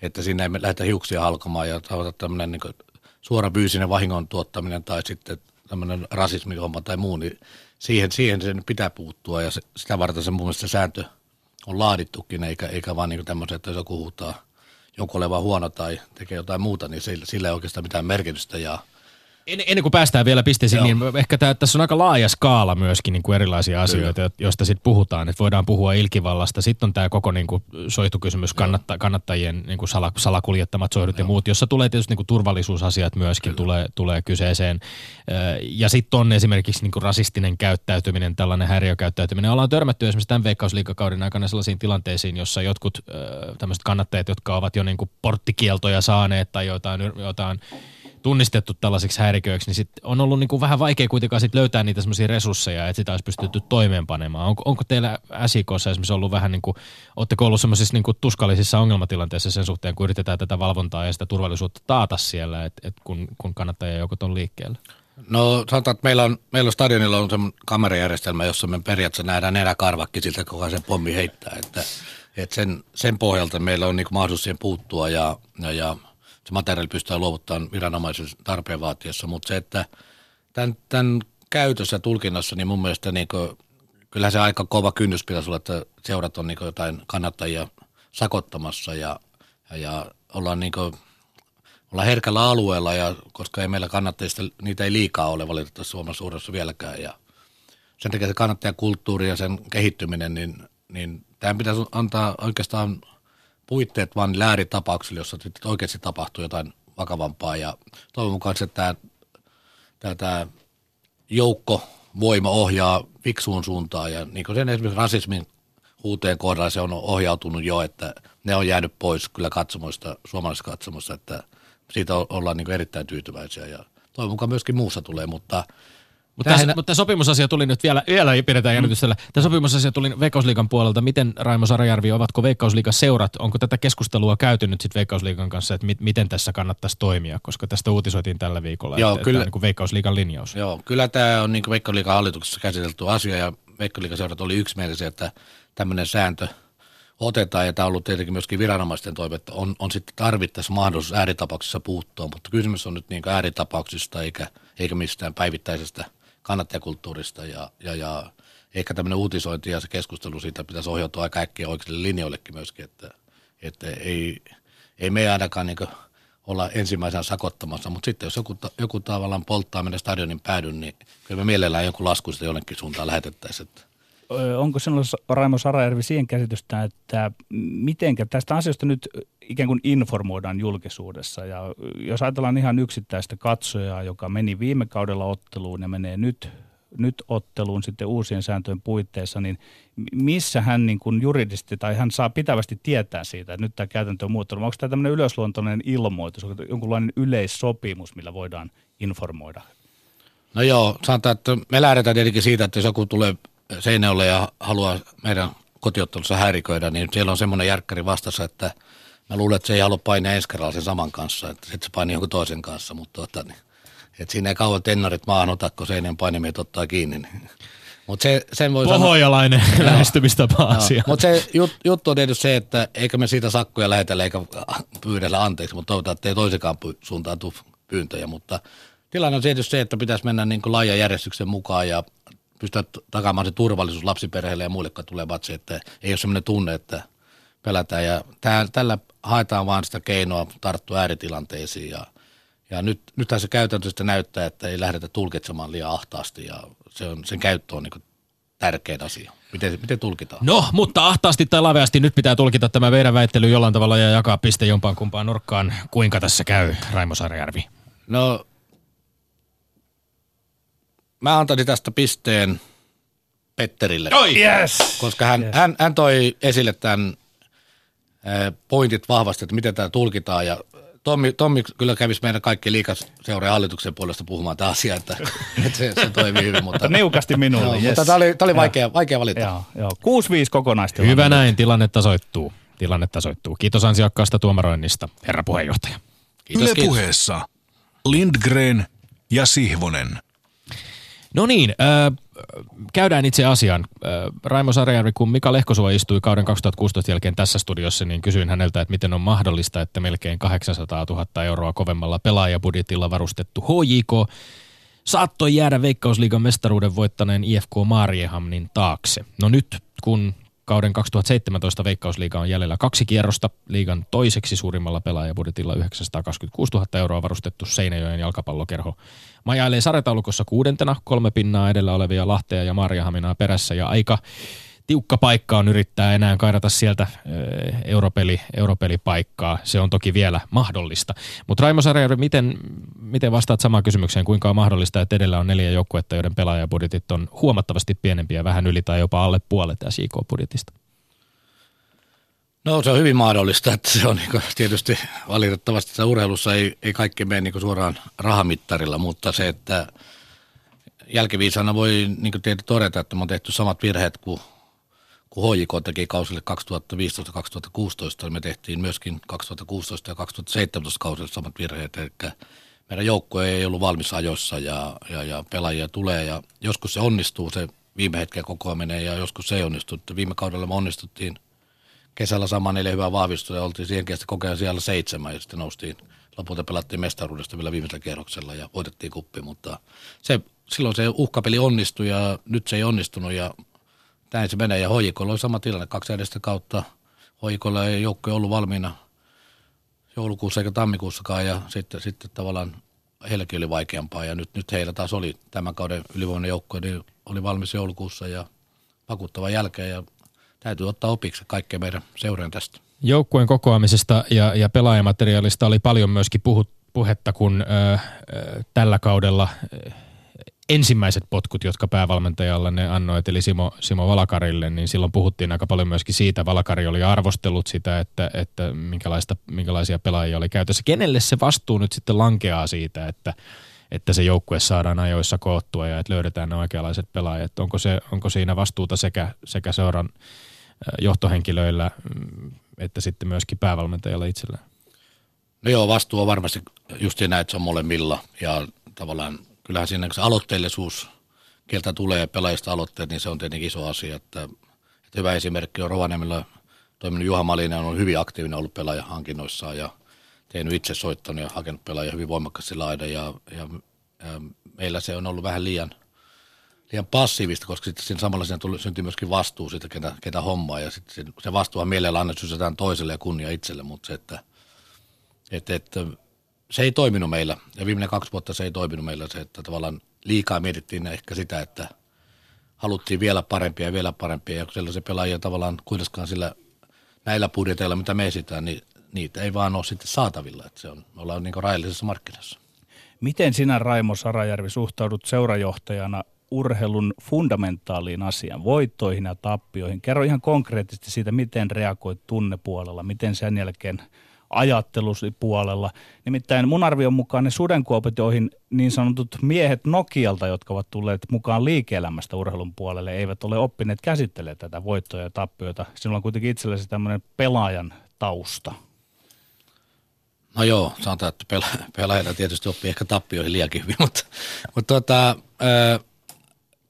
S2: että siinä ei lähdetä hiuksia halkomaan ja tavata tämmöinen niin suora fyysinen vahingon tuottaminen tai sitten tämmöinen rasismihomma tai muu, niin siihen, siihen sen pitää puuttua ja se, sitä varten se mun mielestä sääntö on laadittukin, eikä, eikä vaan niin tämmöiset, että jos joku huutaa joku olevan huono tai tekee jotain muuta, niin sillä, sillä ei oikeastaan mitään merkitystä ja –
S1: en, ennen kuin päästään vielä pisteisiin, niin ehkä tää, tässä on aika laaja skaala myöskin niin kuin erilaisia asioita, Kyllä. joista sitten puhutaan. Että voidaan puhua ilkivallasta. Sitten on tämä koko niin kuin, soihtukysymys, kannatta, kannattajien niin kuin sala, salakuljettamat soihdut Joo. ja muut, jossa tulee tietysti niin kuin, turvallisuusasiat myöskin tulee, tulee kyseeseen. Ja sitten on esimerkiksi niin kuin, rasistinen käyttäytyminen, tällainen häiriökäyttäytyminen. Ollaan törmätty esimerkiksi tämän veikkausliikakauden aikana sellaisiin tilanteisiin, jossa jotkut tämmöiset kannattajat, jotka ovat jo niin kuin, porttikieltoja saaneet tai jotain, jotain tunnistettu tällaisiksi häiriköiksi, niin sit on ollut niin kuin vähän vaikea kuitenkaan sit löytää niitä semmoisia resursseja, että sitä olisi pystytty toimeenpanemaan. Onko, onko teillä SIKssa esimerkiksi ollut vähän niin kuin, oletteko ollut semmoisissa niin kuin tuskallisissa ongelmatilanteissa sen suhteen, kun yritetään tätä valvontaa ja sitä turvallisuutta taata siellä, että, että kun, kun joukot on liikkeellä?
S2: No sanotaan, että meillä on, meillä on stadionilla on semmoinen kamerajärjestelmä, jossa me periaatteessa nähdään nenäkarvakki siltä, kuka sen pommi heittää. Että, että sen, sen pohjalta meillä on niin mahdollisuus siihen puuttua ja, ja, ja se materiaali pystytään luovuttamaan viranomaisen tarpeen vaatiessa, mutta se, että tämän, tämän käytössä tulkinnassa, niin mun mielestä niin kuin, kyllä se aika kova kynnys pitäisi olla, että seurat on niin kuin jotain kannattajia sakottamassa ja, ja, ja ollaan, niin kuin, ollaan herkällä alueella, ja, koska ei meillä kannattajista, niitä ei liikaa ole valitettavasti Suomessa suuressa vieläkään. Ja sen takia se kannattajakulttuuri ja sen kehittyminen, niin, niin tämän pitäisi antaa oikeastaan – puitteet vaan lääritapauksille, jossa oikeasti tapahtuu jotain vakavampaa. Ja toivon mukaan se tämä, tämä, tämä joukko voima ohjaa fiksuun suuntaan. Ja niin kuin sen esimerkiksi rasismin huuteen kohdalla se on ohjautunut jo, että ne on jäänyt pois kyllä katsomoista, suomalaisista katsomoista, että siitä ollaan niin erittäin tyytyväisiä. Ja toivon mukaan myöskin muussa tulee, mutta –
S1: mutta, Tähän... mutta sopimusasia tuli nyt vielä, vielä pidetään mm. jännityksellä. Tämä sopimusasia tuli Veikkausliikan puolelta. Miten Raimo Sarajärvi, ovatko Veikkausliikan seurat, onko tätä keskustelua käyty nyt sitten Veikkausliikan kanssa, että mit, miten tässä kannattaisi toimia, koska tästä uutisoitiin tällä viikolla, Joo, että, kyllä, että niin Veikkausliikan linjaus.
S2: Joo, kyllä tämä on niin Veikkausliikan hallituksessa käsitelty asia ja Veikkausliikan seurat oli yksimielisiä, että tämmöinen sääntö otetaan ja tämä on ollut tietenkin myöskin viranomaisten toive, on, on sitten tarvittaessa mahdollisuus ääritapauksissa puuttua, mutta kysymys on nyt niin ääritapauksista eikä, eikä mistään päivittäisestä – kannattajakulttuurista ja, ja, ja ehkä tämmöinen uutisointi ja se keskustelu siitä pitäisi ohjautua aika äkkiä oikeille linjoillekin myöskin, että, että ei, ei me ainakaan niin olla ensimmäisenä sakottamassa, mutta sitten jos joku, joku tavallaan polttaa meidän stadionin päädyn, niin kyllä me mielellään joku lasku sitä jollekin suuntaan lähetettäisiin. Että
S3: onko sinulla Raimo Sarajärvi siihen käsitystä, että mitenkä tästä asiasta nyt ikään kuin informoidaan julkisuudessa ja jos ajatellaan ihan yksittäistä katsojaa, joka meni viime kaudella otteluun ja menee nyt, nyt otteluun sitten uusien sääntöjen puitteissa, niin missä hän niin kuin juridisesti tai hän saa pitävästi tietää siitä, että nyt tämä käytäntö on muuttunut. Onko tämä tämmöinen ylösluontoinen ilmoitus, onko jonkunlainen yleissopimus, millä voidaan informoida?
S2: No joo, sanotaan, että me lähdetään tietenkin siitä, että jos joku tulee Seinäjoelle ja haluaa meidän kotiottelussa häiriköidä, niin siellä on semmoinen järkkäri vastassa, että mä luulen, että se ei halua painia ensi sen saman kanssa, että sitten se painii jonkun toisen kanssa, mutta tota, niin, että siinä ei kauan tennarit maahan ota, kun seinän painimiehet ottaa kiinni. Niin.
S1: Mut se, sen voi Pohojalainen sanoa, lähestymistapa asia.
S2: Mutta se jut, juttu on tietysti se, että eikä me siitä sakkoja lähetellä eikä pyydellä anteeksi, mutta toivotaan, että ei toisekaan suuntaan tule pyyntöjä. Mutta tilanne on tietysti se, että pitäisi mennä niin laajan järjestyksen mukaan ja pystyä takaamaan se turvallisuus lapsiperheille ja muille, jotka tulee vatsi, että ei ole sellainen tunne, että pelätään. Ja tää, tällä haetaan vaan sitä keinoa tarttua ääritilanteisiin ja, ja nyt, nythän se käytäntö sitten näyttää, että ei lähdetä tulkitsemaan liian ahtaasti ja se on, sen käyttö on niin tärkein asia. Miten, miten tulkitaan?
S1: No, mutta ahtaasti tai laveasti nyt pitää tulkita tämä meidän väittely jollain tavalla ja jakaa piste jompaan kumpaan nurkkaan. Kuinka tässä käy, Raimo Sarjärvi?
S2: No, mä antaisin tästä pisteen Petterille.
S1: Oi! Yes!
S2: Koska hän, yes. hän, hän toi esille tämän pointit vahvasti, että miten tämä tulkitaan ja Tommi, Tommi kyllä kävisi meidän kaikki liikaseuran hallituksen puolesta puhumaan tämä asia, että, että se, se toimii hyvin. Mutta,
S3: Niukasti minulle,
S2: joo, yes. Mutta tämä oli, tämä oli vaikea, vaikea valita. Joo,
S3: joo. 6-5 kokonaistilanne.
S1: Hyvä näin, tilanne tasoittuu. Tilanne tasoittuu. Kiitos ansiokkaasta tuomaroinnista, herra puheenjohtaja.
S4: Kiitos, Yle kiitos. puheessa Lindgren ja Sihvonen.
S1: No niin, äh, käydään itse asiaan. Äh, Raimo Sarjärvi, kun Mika Lehkosuva istui kauden 2016 jälkeen tässä studiossa, niin kysyin häneltä, että miten on mahdollista, että melkein 800 000 euroa kovemmalla pelaajabudjetilla varustettu HJK saattoi jäädä Veikkausliigan mestaruuden voittaneen IFK Mariehamnin taakse. No nyt, kun kauden 2017 Veikkausliiga on jäljellä kaksi kierrosta, liigan toiseksi suurimmalla pelaajabudjetilla 926 000 euroa varustettu Seinäjoen jalkapallokerho. Majailee sarjataulukossa kuudentena, kolme pinnaa edellä olevia Lahtea ja Marjahaminaa perässä ja aika tiukka paikka on yrittää enää kairata sieltä europeli, europelipaikkaa. Se on toki vielä mahdollista. Mutta Raimo Sarjärvi, miten, miten vastaat samaan kysymykseen? Kuinka on mahdollista, että edellä on neljä joukkuetta, joiden pelaajabudjetit on huomattavasti pienempiä, vähän yli tai jopa alle puolet SJK-budjetista?
S2: No se on hyvin mahdollista, että se on niin tietysti valitettavasti että urheilussa ei, ei kaikki mene niin suoraan rahamittarilla, mutta se, että jälkiviisana voi niin todeta, että me on tehty samat virheet kuin kun HJK teki kausille 2015-2016, me tehtiin myöskin 2016 ja 2017 kausille samat virheet, eli meidän joukkue ei ollut valmis ajoissa ja, ja, ja pelaajia tulee ja joskus se onnistuu, se viime hetken kokoaminen ja joskus se ei onnistu. Viime kaudella me onnistuttiin kesällä sama neljä hyvää vahvistusta ja oltiin siihen kestä kokea siellä seitsemän ja sitten noustiin. Lopulta pelattiin mestaruudesta vielä viimeisellä kierroksella ja voitettiin kuppi, mutta se, silloin se uhkapeli onnistui ja nyt se ei onnistunut ja näin se menee. Ja Hoikolla oli sama tilanne, kaksi edestä kautta. Hoikolla ei joukko ollut valmiina joulukuussa eikä tammikuussakaan ja sitten, sitten tavallaan heilläkin oli vaikeampaa ja nyt, nyt heillä taas oli tämän kauden ylivoimainen joukko, niin oli valmis joulukuussa ja vakuuttava jälkeen ja täytyy ottaa opiksi kaikkea meidän seuraan tästä.
S1: Joukkueen kokoamisesta ja, ja pelaajamateriaalista oli paljon myöskin puhut, puhetta, kun ö, ö, tällä kaudella ö, ensimmäiset potkut, jotka päävalmentajalle ne annoit, eli Simo, Simo Valakarille, niin silloin puhuttiin aika paljon myöskin siitä. Valakari oli arvostellut sitä, että, että minkälaista, minkälaisia pelaajia oli käytössä. Kenelle se vastuu nyt sitten lankeaa siitä, että, että se joukkue saadaan ajoissa koottua ja että löydetään ne oikeanlaiset pelaajat? Onko, se, onko siinä vastuuta sekä, sekä seuran johtohenkilöillä mm, että sitten myöskin päävalmentajalla itsellään?
S2: No joo, vastuu on varmasti just näin, että se on molemmilla ja tavallaan kyllähän siinä se aloitteellisuus, kieltä tulee pelaajista aloitteet, niin se on tietenkin iso asia. Että, että hyvä esimerkki on Rovaniemellä toiminut Juha Malinen, on hyvin aktiivinen ollut pelaajahankinnoissaan ja tehnyt itse soittanut ja hakenut pelaajia hyvin voimakkaasti laida ja, ja, ja meillä se on ollut vähän liian, liian passiivista, koska sitten siinä samalla siinä tuli, syntyi myöskin vastuu siitä, ketä, ketä hommaa ja sitten se, vastuuhan mielellä aina toiselle ja kunnia itselle, mutta se, että, että, että se ei toiminut meillä ja viimeinen kaksi vuotta se ei toiminut meillä se, että tavallaan liikaa mietittiin ehkä sitä, että haluttiin vielä parempia ja vielä parempia ja sellaisia pelaajia tavallaan kuitenkaan sillä näillä budjeteilla, mitä me esitään, niin niitä ei vaan ole sitten saatavilla, että se on, me ollaan niin rajallisessa markkinassa.
S3: Miten sinä Raimo Sarajärvi suhtaudut seurajohtajana urheilun fundamentaaliin asiaan, voittoihin ja tappioihin? Kerro ihan konkreettisesti siitä, miten reagoit tunnepuolella, miten sen jälkeen – ajattelusi puolella. Nimittäin mun arvion mukaan ne sudenkuopet, joihin niin sanotut miehet Nokialta, jotka ovat tulleet mukaan liike-elämästä urheilun puolelle, eivät ole oppineet käsittelemään tätä voittoja ja tappioita. Sinulla on kuitenkin itsellesi tämmöinen pelaajan tausta.
S2: No joo, sanotaan, että pela- pelaajana tietysti oppii ehkä tappioihin liiankin hyvin, mutta, mutta tuota, ää,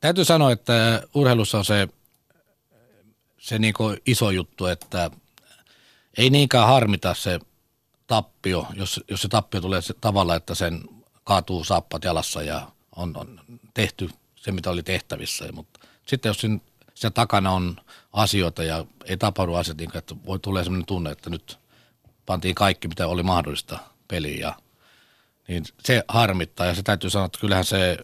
S2: täytyy sanoa, että urheilussa on se, se niin iso juttu, että ei niinkään harmita se tappio, jos, jos se tappio tulee se tavalla, että sen kaatuu saappat jalassa ja on, on tehty se, mitä oli tehtävissä. Mutta sitten jos sen, sen takana on asioita ja ei tapahdu asiat, niin että voi tulee sellainen tunne, että nyt pantiin kaikki, mitä oli mahdollista peliin ja niin se harmittaa ja se täytyy sanoa, että kyllähän se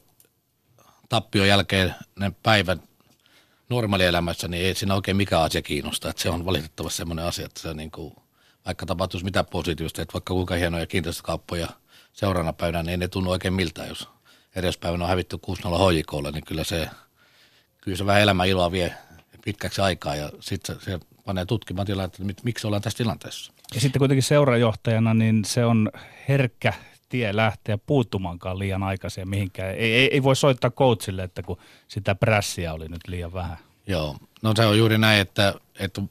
S2: tappion jälkeen ne päivät normaalielämässä, niin ei siinä oikein mikään asia kiinnosta. Että se on valitettavasti semmoinen asia, että se niin kuin, vaikka tapahtuisi mitä positiivista, että vaikka kuinka hienoja kiinteistökauppoja seuraavana päivänä, niin ei ne tunnu oikein miltä, jos edespäivänä on hävitty 6-0 hoikolle, niin kyllä se, kyllä se vähän elämän iloa vie pitkäksi aikaa ja sitten se, se panee tutkimaan tilannetta, että miksi ollaan tässä tilanteessa.
S3: Ja sitten kuitenkin seurajohtajana, niin se on herkkä tie lähteä puuttumaankaan liian aikaisin mihinkään. Ei, ei, ei voi soittaa coachille, että kun sitä prässiä oli nyt liian vähän.
S2: Joo, no se on juuri näin, että, että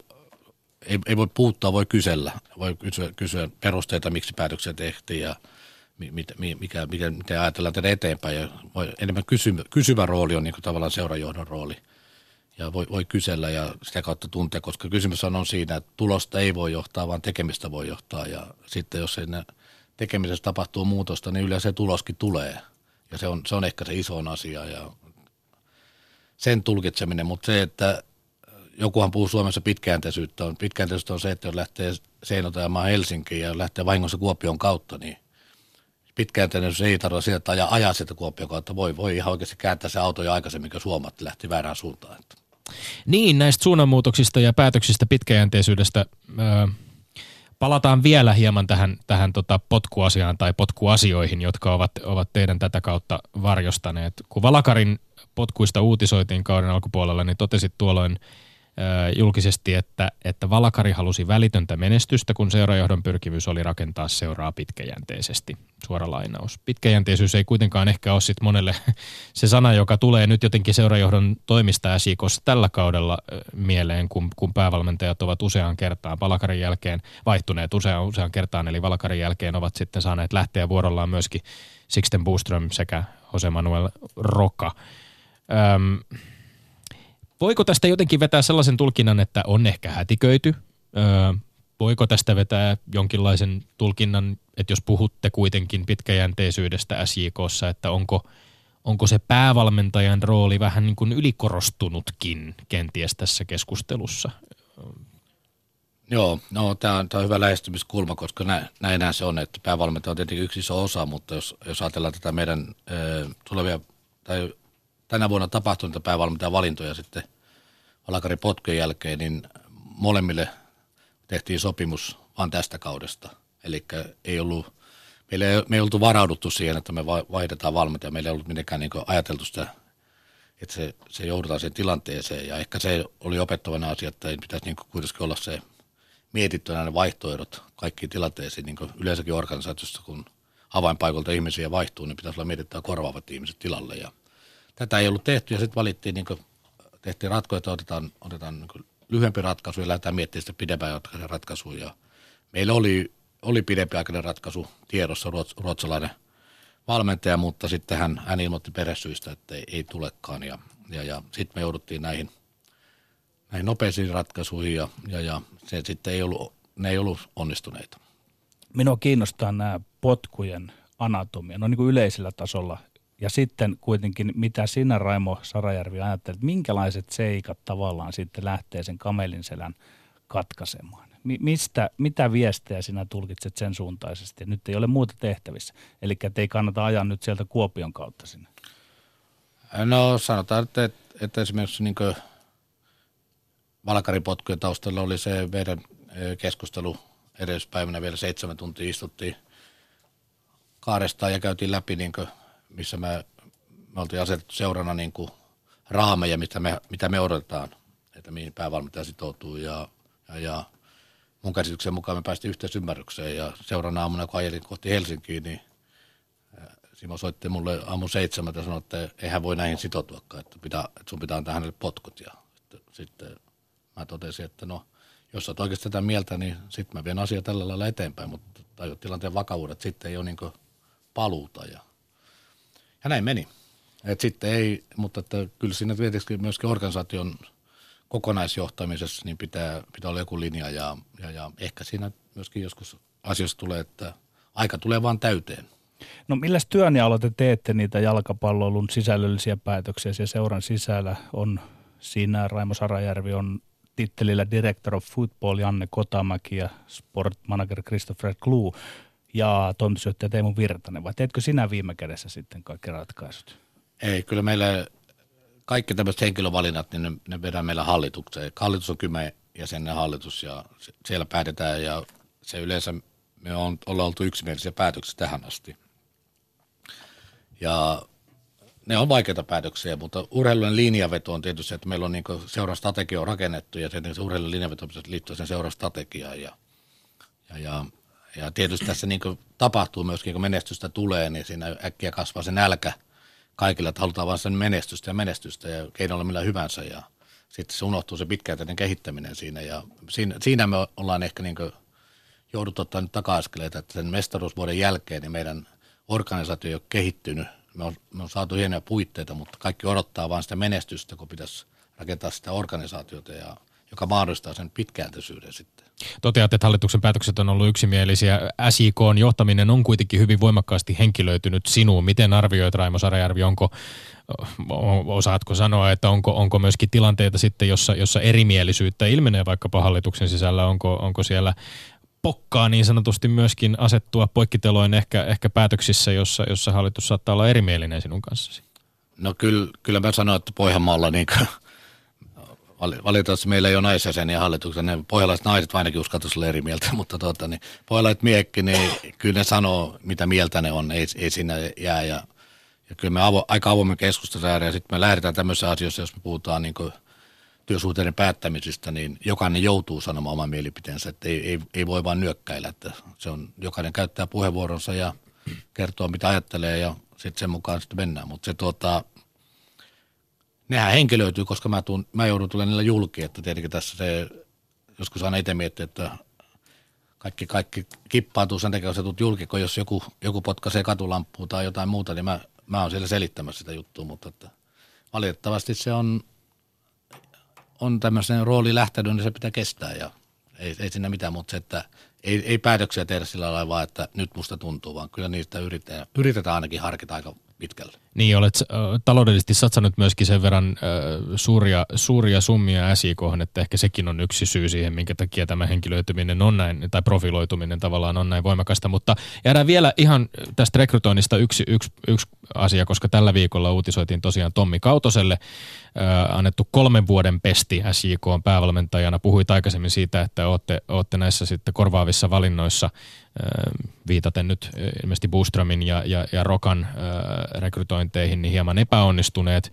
S2: ei, ei voi puuttua, voi kysellä. Voi kysyä, kysyä perusteita, miksi päätöksiä tehtiin ja mit, mikä, mikä, miten ajatellaan tehdä eteenpäin. Ja voi, enemmän kysy, kysyvä rooli on niin kuin tavallaan seurajohdon rooli. Ja voi, voi kysellä ja sitä kautta tuntea, koska kysymys on siinä, että tulosta ei voi johtaa, vaan tekemistä voi johtaa. Ja sitten jos siinä tekemisestä tapahtuu muutosta, niin yleensä se tuloskin tulee. Ja se on, se on ehkä se iso asia ja sen tulkitseminen, mutta se, että jokuhan puhuu Suomessa pitkäjänteisyyttä, on, pitkäjänteisyyttä on se, että jos lähtee Seinotajamaan Helsinkiin ja lähtee vahingossa Kuopion kautta, niin pitkäjänteisyys ei tarvitse sitä, että ajaa, ajaa sieltä Kuopion kautta. Voi, voi ihan oikeasti kääntää se auto jo aikaisemmin, kun että lähti väärään suuntaan.
S1: Niin, näistä suunnanmuutoksista ja päätöksistä pitkäjänteisyydestä öö, palataan vielä hieman tähän, tähän tota potkuasiaan tai potkuasioihin, jotka ovat, ovat teidän tätä kautta varjostaneet. Kun Valakarin potkuista uutisoitiin kauden alkupuolella, niin totesit tuolloin – julkisesti, että, että Valakari halusi välitöntä menestystä, kun seurajohdon pyrkimys oli rakentaa seuraa pitkäjänteisesti. Suora lainaus. Pitkäjänteisyys ei kuitenkaan ehkä ole sit monelle se sana, joka tulee nyt jotenkin seurajohdon toimista SIKossa tällä kaudella mieleen, kun, kun päävalmentajat ovat useaan kertaan Valakarin jälkeen vaihtuneet useaan, useaan kertaan, eli Valakarin jälkeen ovat sitten saaneet lähteä vuorollaan myöskin Sixten Boström sekä Jose Manuel Roka. Öm, Voiko tästä jotenkin vetää sellaisen tulkinnan, että on ehkä hätiköity? Öö, voiko tästä vetää jonkinlaisen tulkinnan, että jos puhutte kuitenkin pitkäjänteisyydestä SJKssa, että onko, onko se päävalmentajan rooli vähän niin kuin ylikorostunutkin kenties tässä keskustelussa?
S2: Joo, no tämä on, on hyvä lähestymiskulma, koska nä, näinhän se on, että päävalmentaja on tietenkin yksi iso osa, mutta jos, jos ajatellaan tätä meidän ö, tulevia tai tänä vuonna tapahtunutta päävalmentajan valintoja sitten Valakarin potkujen jälkeen, niin molemmille tehtiin sopimus vain tästä kaudesta. Eli ei ollut, meillä ei, me ei oltu varauduttu siihen, että me vaihdetaan valmentaja. Meillä ei ollut mitenkään niin ajateltu sitä, että se, se joudutaan siihen tilanteeseen. Ja ehkä se oli opettavana asia, että ei pitäisi niin kuitenkin olla se mietitty nämä vaihtoehdot kaikkiin tilanteisiin, niin yleensäkin organisaatiossa, kun avainpaikolta ihmisiä vaihtuu, niin pitäisi olla mietittyä korvaavat ihmiset tilalle. Ja tätä ei ollut tehty ja sitten valittiin, niin tehtiin ratko, että otetaan, otetaan niin lyhyempi ratkaisu ja lähdetään miettimään sitä pidempään ratkaisua. Ja meillä oli, oli pidempiaikainen ratkaisu tiedossa ruots, ruotsalainen valmentaja, mutta sitten hän, hän ilmoitti peresyistä, että ei, ei tulekaan. Ja, ja, ja sitten me jouduttiin näihin, näihin nopeisiin ratkaisuihin ja, ja, ja se sitten ei ollut, ne ei ollut onnistuneita.
S3: Minua kiinnostaa nämä potkujen anatomia, no niin kuin yleisellä tasolla ja sitten kuitenkin, mitä sinä Raimo Sarajärvi ajattelet, minkälaiset seikat tavallaan sitten lähtee sen kamelin selän katkaisemaan? Mistä, mitä viestejä sinä tulkitset sen suuntaisesti? Nyt ei ole muuta tehtävissä, eli ei kannata ajaa nyt sieltä Kuopion kautta sinne.
S2: No sanotaan, että, että esimerkiksi niin Valkaripotkujen taustalla oli se meidän keskustelu edellispäivänä vielä seitsemän tuntia istuttiin kaaresta ja käytiin läpi niin missä me, me oltiin asetettu seurana niin kuin raameja, mitä me, mitä me odotetaan, että mihin päävalmentaja sitoutuu ja, ja, ja mun käsityksen mukaan me päästiin yhteisymmärrykseen ja seuraavana aamuna, kun ajelin kohti Helsinkiin, niin Simo soitti mulle aamu seitsemän ja sanoi, että eihän voi näihin sitoutuakaan, että, pitää, että sun pitää antaa hänelle potkut. Ja sitten, sitten mä totesin, että no, jos sä oot oikeasti tätä mieltä, niin sitten mä vien asia tällä lailla eteenpäin, mutta tajut tilanteen vakavuudet, sitten ei ole niin paluuta. Ja ja näin meni. Et sitten ei, mutta että kyllä siinä tietysti myöskin organisaation kokonaisjohtamisessa niin pitää, pitää olla joku linja ja, ja, ja ehkä siinä myöskin joskus asioissa tulee, että aika tulee vaan täyteen.
S3: No millä työnjaolla te teette niitä jalkapalloilun sisällöllisiä päätöksiä siellä seuran sisällä? On siinä Raimo Sarajärvi on tittelillä Director of Football Janne Kotamäki ja Sport Manager Christopher Kluu ja toimitusjohtaja Teemu Virtanen, vai teetkö sinä viime kädessä sitten kaikki ratkaisut?
S2: Ei, kyllä meillä kaikki tämmöiset henkilövalinnat, niin ne, ne vedään meillä hallitukseen. Hallitus on kymmenen jäsenen hallitus ja siellä päätetään ja se yleensä me on, ollaan oltu yksimielisiä päätöksiä tähän asti. Ja ne on vaikeita päätöksiä, mutta urheilun linjaveto on tietysti että meillä on niin seuran strategia on rakennettu ja se urheilun linjaveto liittyy sen seuran strategiaan ja, ja, ja ja tietysti tässä niin tapahtuu myöskin, kun menestystä tulee, niin siinä äkkiä kasvaa se nälkä kaikille, että halutaan vain sen menestystä ja menestystä ja keinoilla millä hyvänsä ja sitten se unohtuu se pitkäjänteinen kehittäminen siinä ja siinä, siinä me ollaan ehkä niin jouduttu ottaa nyt taka-askeleita, että sen mestaruusvuoden jälkeen niin meidän organisaatio ei ole kehittynyt. Me on, me on saatu hienoja puitteita, mutta kaikki odottaa vain sitä menestystä, kun pitäisi rakentaa sitä organisaatiota ja joka mahdollistaa sen pitkääntöisyyden sitten.
S1: Toteat, että hallituksen päätökset on ollut yksimielisiä. SIKn johtaminen on kuitenkin hyvin voimakkaasti henkilöitynyt sinuun. Miten arvioit Raimo Sarajärvi, onko, osaatko sanoa, että onko, onko myöskin tilanteita sitten, jossa, jossa erimielisyyttä ilmenee vaikkapa hallituksen sisällä, onko, onko siellä pokkaa niin sanotusti myöskin asettua poikkiteloin ehkä, ehkä päätöksissä, jossa, jossa hallitus saattaa olla erimielinen sinun kanssasi?
S2: No kyllä, kyllä mä sanoin, että Pohjanmaalla niin valitettavasti meillä ei ole naisjäseniä hallituksen, ne pohjalaiset naiset ainakin uskaltaisi olla eri mieltä, mutta tuota, niin, pohjalaiset miekki, niin kyllä ne sanoo, mitä mieltä ne on, ei, ei siinä jää. Ja, ja kyllä me avo, aika avoimen keskustelussa ja sitten me lähdetään tämmöisissä asioissa, jos me puhutaan niin työsuhteiden päättämisistä, niin jokainen joutuu sanomaan oman mielipiteensä, että ei, ei, ei voi vain nyökkäillä, että se on, jokainen käyttää puheenvuoronsa ja kertoo mitä ajattelee ja sitten sen mukaan sitten mennään, mutta se tuota, nehän henkilöityy, koska mä, tuun, mä joudun tulemaan niillä julki, että tietenkin tässä se, joskus aina itse miettiä, että kaikki, kaikki kippaantuu sen takia, kun sä tulet julki, kun jos joku, joku potkaisee katulamppua tai jotain muuta, niin mä, mä oon siellä selittämässä sitä juttua, mutta että valitettavasti se on, on tämmöisen rooli lähtenyt, niin se pitää kestää ja ei, ei siinä mitään, mutta se, että ei, ei päätöksiä tehdä sillä lailla vaan, että nyt musta tuntuu, vaan kyllä niistä yritetään, yritetään ainakin harkita aika pitkälle.
S1: Niin, olet äh, taloudellisesti satsannut myöskin sen verran äh, suuria, suuria summia SIK, että ehkä sekin on yksi syy siihen, minkä takia tämä henkilöityminen on näin, tai profiloituminen tavallaan on näin voimakasta. Mutta jäädään vielä ihan tästä rekrytoinnista yksi, yksi, yksi asia, koska tällä viikolla uutisoitiin tosiaan Tommi Kautoselle äh, annettu kolmen vuoden pesti SJK on päävalmentajana. Puhuit aikaisemmin siitä, että olette, olette näissä sitten korvaavissa valinnoissa viitaten nyt ilmeisesti Boostromin ja, ja, ja Rokan äh, rekrytointeihin niin hieman epäonnistuneet.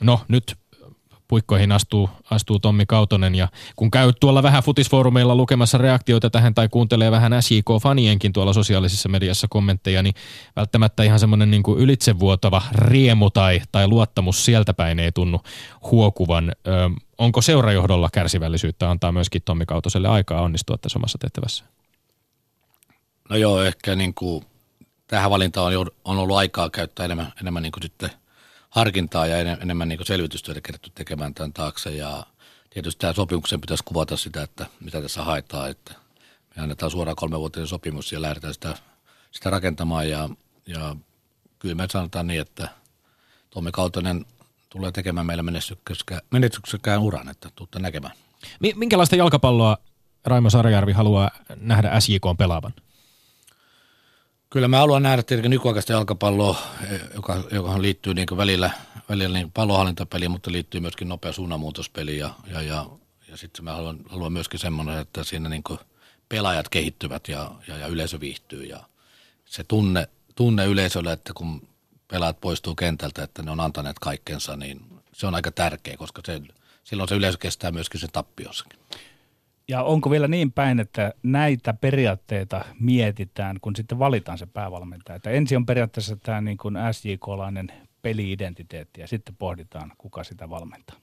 S1: No nyt puikkoihin astuu, astuu Tommi Kautonen ja kun käy tuolla vähän futisfoorumeilla lukemassa reaktioita tähän tai kuuntelee vähän SJK-fanienkin tuolla sosiaalisessa mediassa kommentteja, niin välttämättä ihan semmoinen niin ylitsevuotava riemu tai, tai luottamus sieltä päin ei tunnu huokuvan. Ö, onko seurajohdolla kärsivällisyyttä antaa myöskin Tommi Kautoselle aikaa onnistua tässä omassa tehtävässä?
S2: No joo, ehkä niin kuin tähän valintaan on, on ollut aikaa käyttää enemmän, enemmän niin kuin sitten harkintaa ja enemmän niin kuin selvitystyötä kerätty tekemään tämän taakse. Ja tietysti tämä sopimuksen pitäisi kuvata sitä, että mitä tässä haetaan. Että me annetaan suoraan kolmenvuotinen sopimus ja lähdetään sitä, sitä rakentamaan. Ja, ja kyllä me sanotaan niin, että Tommi Kautonen tulee tekemään meillä menestyksekään uran, että tuutte näkemään.
S1: Minkälaista jalkapalloa Raimo Sarjärvi haluaa nähdä SJK pelaavan?
S2: Kyllä mä haluan nähdä tietenkin nykyaikaista jalkapalloa, eh, joka, joka liittyy niin välillä, välillä niin pallohallintapeliin, mutta liittyy myöskin nopea suunnanmuutospeli ja, ja, ja, ja sitten mä haluan, haluan myöskin semmoinen, että siinä niin pelaajat kehittyvät ja, ja, ja yleisö viihtyy ja se tunne, tunne yleisölle, että kun pelaat poistuu kentältä, että ne on antaneet kaikkensa, niin se on aika tärkeä, koska se, silloin se yleisö kestää myöskin sen tappiossakin.
S3: Ja onko vielä niin päin, että näitä periaatteita mietitään, kun sitten valitaan se päävalmentaja? Että ensin on periaatteessa tämä niin kuin SJK-lainen peli-identiteetti ja sitten pohditaan, kuka sitä valmentaa.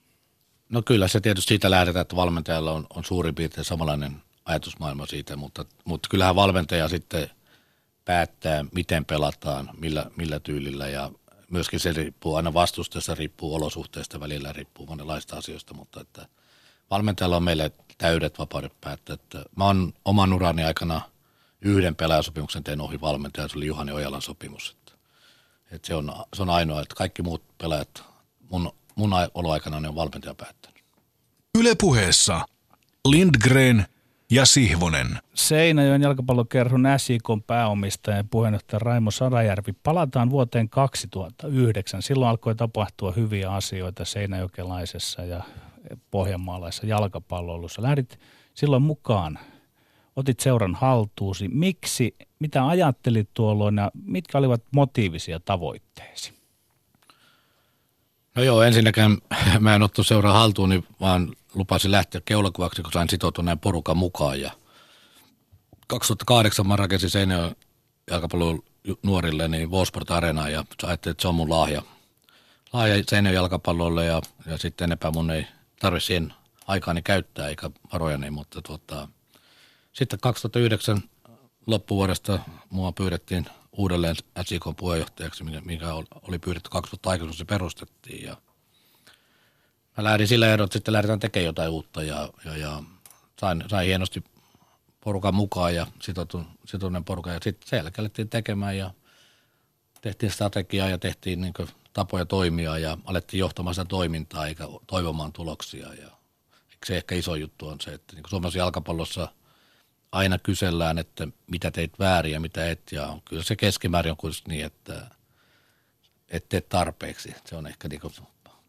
S2: No kyllä se tietysti siitä lähdetään, että valmentajalla on, on suurin piirtein samanlainen ajatusmaailma siitä, mutta, mutta kyllähän valmentaja sitten päättää, miten pelataan, millä, millä tyylillä ja myöskin se riippuu aina vastusteessa, riippuu olosuhteista, välillä riippuu monenlaista asioista, mutta että valmentajalla on meille täydet vapaudet päättää. Että mä oon oman urani aikana yhden pelaajasopimuksen tein ohi valmentaja, se oli Juhani Ojalan sopimus. Että, että se, on, se on ainoa, että kaikki muut pelaajat mun, mun oloaikana ne on valmentaja päättänyt.
S4: Yle puheessa Lindgren ja Sihvonen.
S3: Seinäjoen jalkapallokerhon SJK pääomistaja ja puheenjohtaja Raimo Sadajärvi. Palataan vuoteen 2009. Silloin alkoi tapahtua hyviä asioita seinäjokelaisessa ja pohjanmaalaisessa jalkapalloilussa. Lähdit silloin mukaan, otit seuran haltuusi. Miksi, mitä ajattelit tuolloin ja mitkä olivat motiivisia tavoitteesi?
S2: No joo, ensinnäkään mä en ottu seuraa haltuun, niin vaan lupasin lähteä keulakuvaksi, kun sain sitoutua näin porukan mukaan. Ja 2008 mä rakensin Seinäjoen jalkapallon nuorille niin Vosport Arena ja ajattelin, että se on mun lahja. Lahja Seinäjoen jalkapallolle ja, ja sitten enempää mun ei tarvitse siihen aikaani käyttää eikä varojani, mutta tuota, sitten 2009 loppuvuodesta mua pyydettiin uudelleen SIK puheenjohtajaksi, mikä oli pyydetty kaksi vuotta aikaisemmin, se perustettiin ja mä lähdin sillä erolla, että sitten lähdetään tekemään jotain uutta ja, ja, ja sain, sain hienosti porukan mukaan ja sitotun, sitoinen porukka. Ja sitten sen jälkeen tekemään ja tehtiin strategiaa ja tehtiin niin tapoja toimia ja alettiin johtamaan sitä toimintaa eikä toivomaan tuloksia. Ja se ehkä iso juttu on se, että niin Suomessa jalkapallossa aina kysellään, että mitä teit väärin ja mitä et. Ja kyllä se keskimäärin on kuitenkin niin, että et tee tarpeeksi. Se on ehkä niin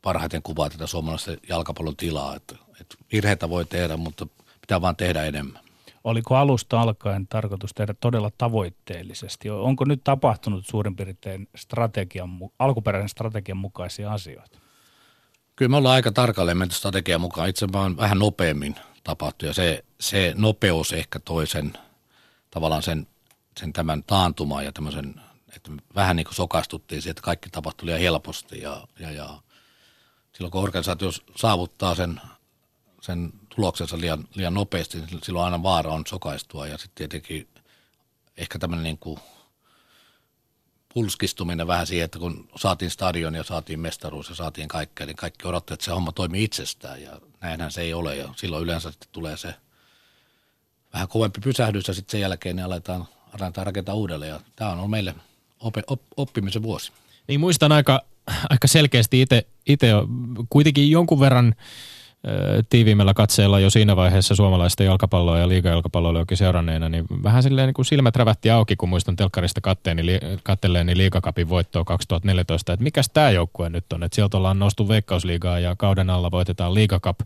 S2: parhaiten kuvaa tätä suomalaisen jalkapallon tilaa, että, että virheitä voi tehdä, mutta pitää vaan tehdä enemmän.
S3: Oliko alusta alkaen tarkoitus tehdä todella tavoitteellisesti? Onko nyt tapahtunut suurin piirtein strategian, alkuperäisen strategian mukaisia asioita?
S2: Kyllä me ollaan aika tarkalleen menty strategian mukaan. Itse vaan vähän nopeammin tapahtui ja se, se nopeus ehkä toi sen, tavallaan sen, sen tämän taantumaan ja tämmöisen, että vähän niin kuin sokastuttiin siihen, että kaikki tapahtui liian helposti ja, ja, ja silloin kun organisaatio saavuttaa sen, sen tuloksensa liian, liian nopeasti, niin silloin aina vaara on sokaistua. Ja sitten tietenkin ehkä tämmöinen niin kuin pulskistuminen vähän siihen, että kun saatiin stadion ja saatiin mestaruus ja saatiin kaikkea, niin kaikki odottivat, että se homma toimii itsestään. Ja näinhän se ei ole. Ja silloin yleensä sitten tulee se vähän kovempi pysähdys ja sitten sen jälkeen niin aletaan, aletaan rakentaa uudelleen. Ja tämä on ollut meille op, op, oppimisen vuosi.
S1: Niin muistan aika, aika selkeästi itse kuitenkin jonkun verran – tiiviimmällä katseella jo siinä vaiheessa suomalaista jalkapalloa ja liigajalkapalloa seuranneena, niin vähän silleen niin kuin silmät rävähti auki, kun muistan telkkarista katteeni, kattelleeni liigakapin voittoa 2014, että mikäs tämä joukkue nyt on, että sieltä ollaan noustu veikkausliigaa ja kauden alla voitetaan liigakap.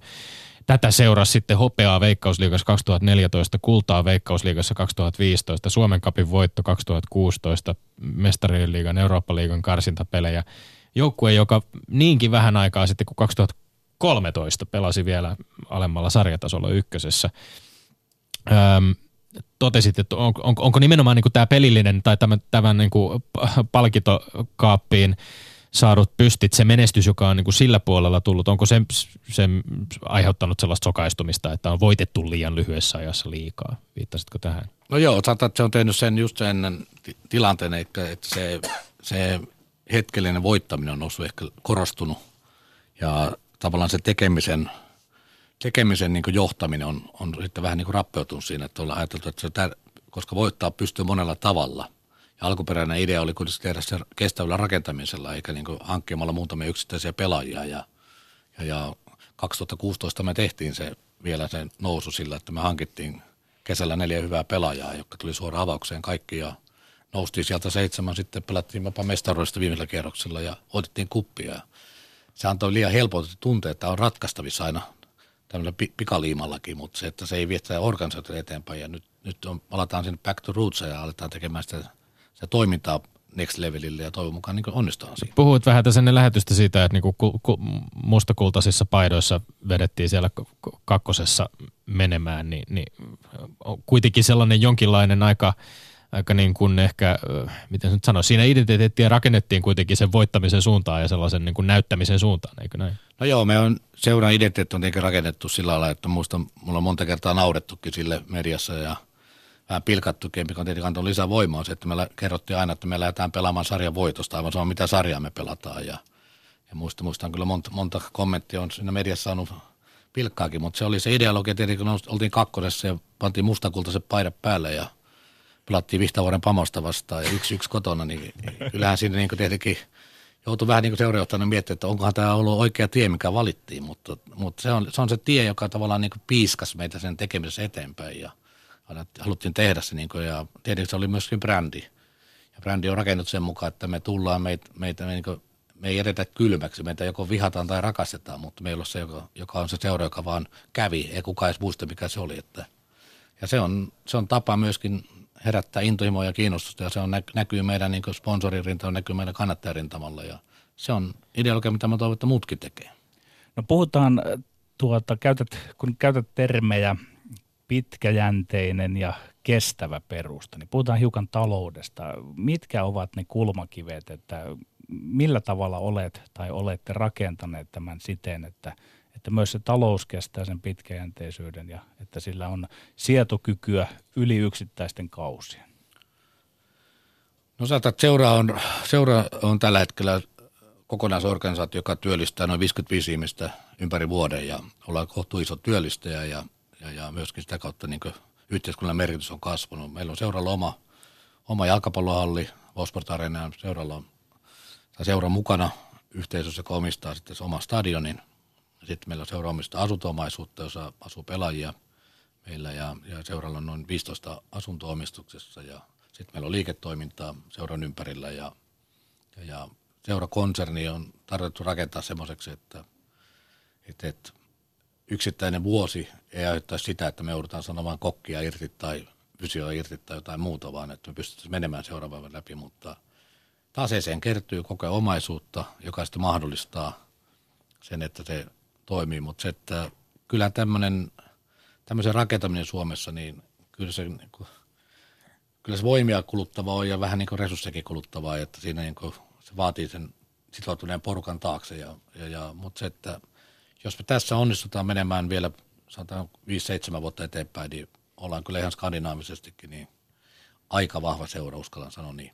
S1: Tätä seurasi sitten hopeaa Veikkausliigassa 2014, kultaa Veikkausliigassa 2015, Suomen kapin voitto 2016, Mestarien liigan, Eurooppa-liigan karsintapelejä. Joukkue, joka niinkin vähän aikaa sitten kuin 2000 13 pelasi vielä alemmalla sarjatasolla ykkösessä. Öm, totesit, että on, on, onko nimenomaan niin tämä pelillinen tai tämän, tämän niin kuin palkintokaappiin saadut pystit, se menestys, joka on niin kuin sillä puolella tullut, onko se, se aiheuttanut sellaista sokaistumista, että on voitettu liian lyhyessä ajassa liikaa? Viittasitko tähän?
S2: No joo, sanotaan, että se on tehnyt sen just ennen tilanteen, että se, se hetkellinen voittaminen on noussut ehkä korostunut ja tavallaan se tekemisen, tekemisen niin johtaminen on, on sitten vähän niin kuin rappeutunut siinä, että ollaan ajateltu, että se tär, koska voittaa pystyy monella tavalla. Ja alkuperäinen idea oli kuitenkin tehdä se kestävällä rakentamisella, eikä niin hankkimalla muutamia yksittäisiä pelaajia. Ja, ja, ja 2016 me tehtiin se vielä se nousu sillä, että me hankittiin kesällä neljä hyvää pelaajaa, jotka tuli suoraan avaukseen kaikki ja noustiin sieltä seitsemän, sitten pelattiin jopa mestaruudesta viimeisellä kierroksella ja otettiin kuppia se antoi liian helposti tuntea, että on ratkaistavissa aina tämmöisellä pikaliimallakin, mutta se, että se ei vie sitä organisaatiota eteenpäin ja nyt, nyt on, palataan sinne back to roots ja aletaan tekemään sitä, sitä toimintaa next levelille ja toivon mukaan niin onnistutaan siinä.
S1: Puhuit vähän tässä ennen lähetystä siitä, että niinku ku, ku, mustakultaisissa paidoissa vedettiin siellä kakkosessa menemään, niin, niin kuitenkin sellainen jonkinlainen aika – aika niin kuin ehkä, miten se nyt sanoisi, siinä identiteettiä rakennettiin kuitenkin sen voittamisen suuntaan ja sellaisen niin kuin näyttämisen suuntaan, eikö näin?
S2: No joo, me on seuran identiteetti on tietenkin rakennettu sillä lailla, että muista mulla on monta kertaa naurettukin sille mediassa ja vähän pilkattukin, mikä on tietenkin antanut lisää voimaa, se, että me kerrottiin aina, että me lähdetään pelaamaan sarjan voitosta, aivan sama mitä sarjaa me pelataan ja, ja muista, muistan kyllä monta, monta kommenttia on siinä mediassa saanut pilkkaakin, mutta se oli se ideologia tietenkin, kun oltiin kakkosessa ja pantiin mustakultaiset paidat päälle ja – pelattiin Vihtavuoren Pamosta vastaan ja yksi yksi kotona, niin kyllähän siinä niin tietenkin joutui vähän niin seurajohtajana miettimään, että onkohan tämä ollut oikea tie, mikä valittiin, mutta, mutta se, on, se on se tie, joka tavallaan niin piiskas meitä sen tekemisessä eteenpäin ja haluttiin tehdä se niin kuin, ja tietenkin se oli myöskin brändi. Ja brändi on rakennut sen mukaan, että me tullaan, meitä, meitä me, niin kuin, me ei edetä kylmäksi, meitä joko vihataan tai rakastetaan, mutta meillä on se, joka, joka on se seura, joka vaan kävi, ei kukaan edes muista, mikä se oli. Että, ja se on, se on tapa myöskin herättää intohimoa ja kiinnostusta ja se on näkyy meidän niin sponsoririntamalla, näkyy meidän kannattajarintamalla ja se on ideologia, mitä mä toivon, että muutkin tekee.
S3: No puhutaan tuota, käytät, kun käytät termejä pitkäjänteinen ja kestävä perusta, niin puhutaan hiukan taloudesta. Mitkä ovat ne kulmakivet, että millä tavalla olet tai olette rakentaneet tämän siten, että – että myös se talous kestää sen pitkäjänteisyyden ja että sillä on sietokykyä yli yksittäisten kausien?
S2: No sanotaan, että seura on, seura on tällä hetkellä kokonaisorganisaatio, joka työllistää noin 55 ihmistä ympäri vuoden ja ollaan kohtu iso työllistäjä ja, ja, ja myöskin sitä kautta niin yhteiskunnan merkitys on kasvanut. Meillä on seuralla oma, oma jalkapallohalli, Vosport Arena seuralla on, tai seura mukana yhteisössä, joka omistaa sitten oma stadionin. Sitten meillä on seura omistaa asuntomaisuutta, jossa asuu pelaajia meillä ja, ja seuralla on noin 15 asuntoomistuksessa ja sitten meillä on liiketoimintaa seuran ympärillä ja, ja, ja seurakonserni on tarkoitettu rakentaa semmoiseksi, että, että, että yksittäinen vuosi ei aiheuttaisi sitä, että me joudutaan sanomaan kokkia irti tai fysioa irti tai jotain muuta, vaan että me pystyttäisiin menemään seuraavan läpi, mutta taseeseen kertyy koko omaisuutta, joka sitten mahdollistaa sen, että se toimii, mutta se, että kyllä tämmöinen, tämmöisen rakentaminen Suomessa, niin kyllä se, niin kuin, kyllä se voimia kuluttavaa on ja vähän niin kuin resurssekin kuluttavaa, että siinä niin kuin se vaatii sen sitoutuneen porukan taakse. Ja, ja, ja, mutta se, että jos me tässä onnistutaan menemään vielä sanotaan 5-7 vuotta eteenpäin, niin ollaan kyllä ihan skandinaavisestikin niin aika vahva seura, uskallan sanoa niin.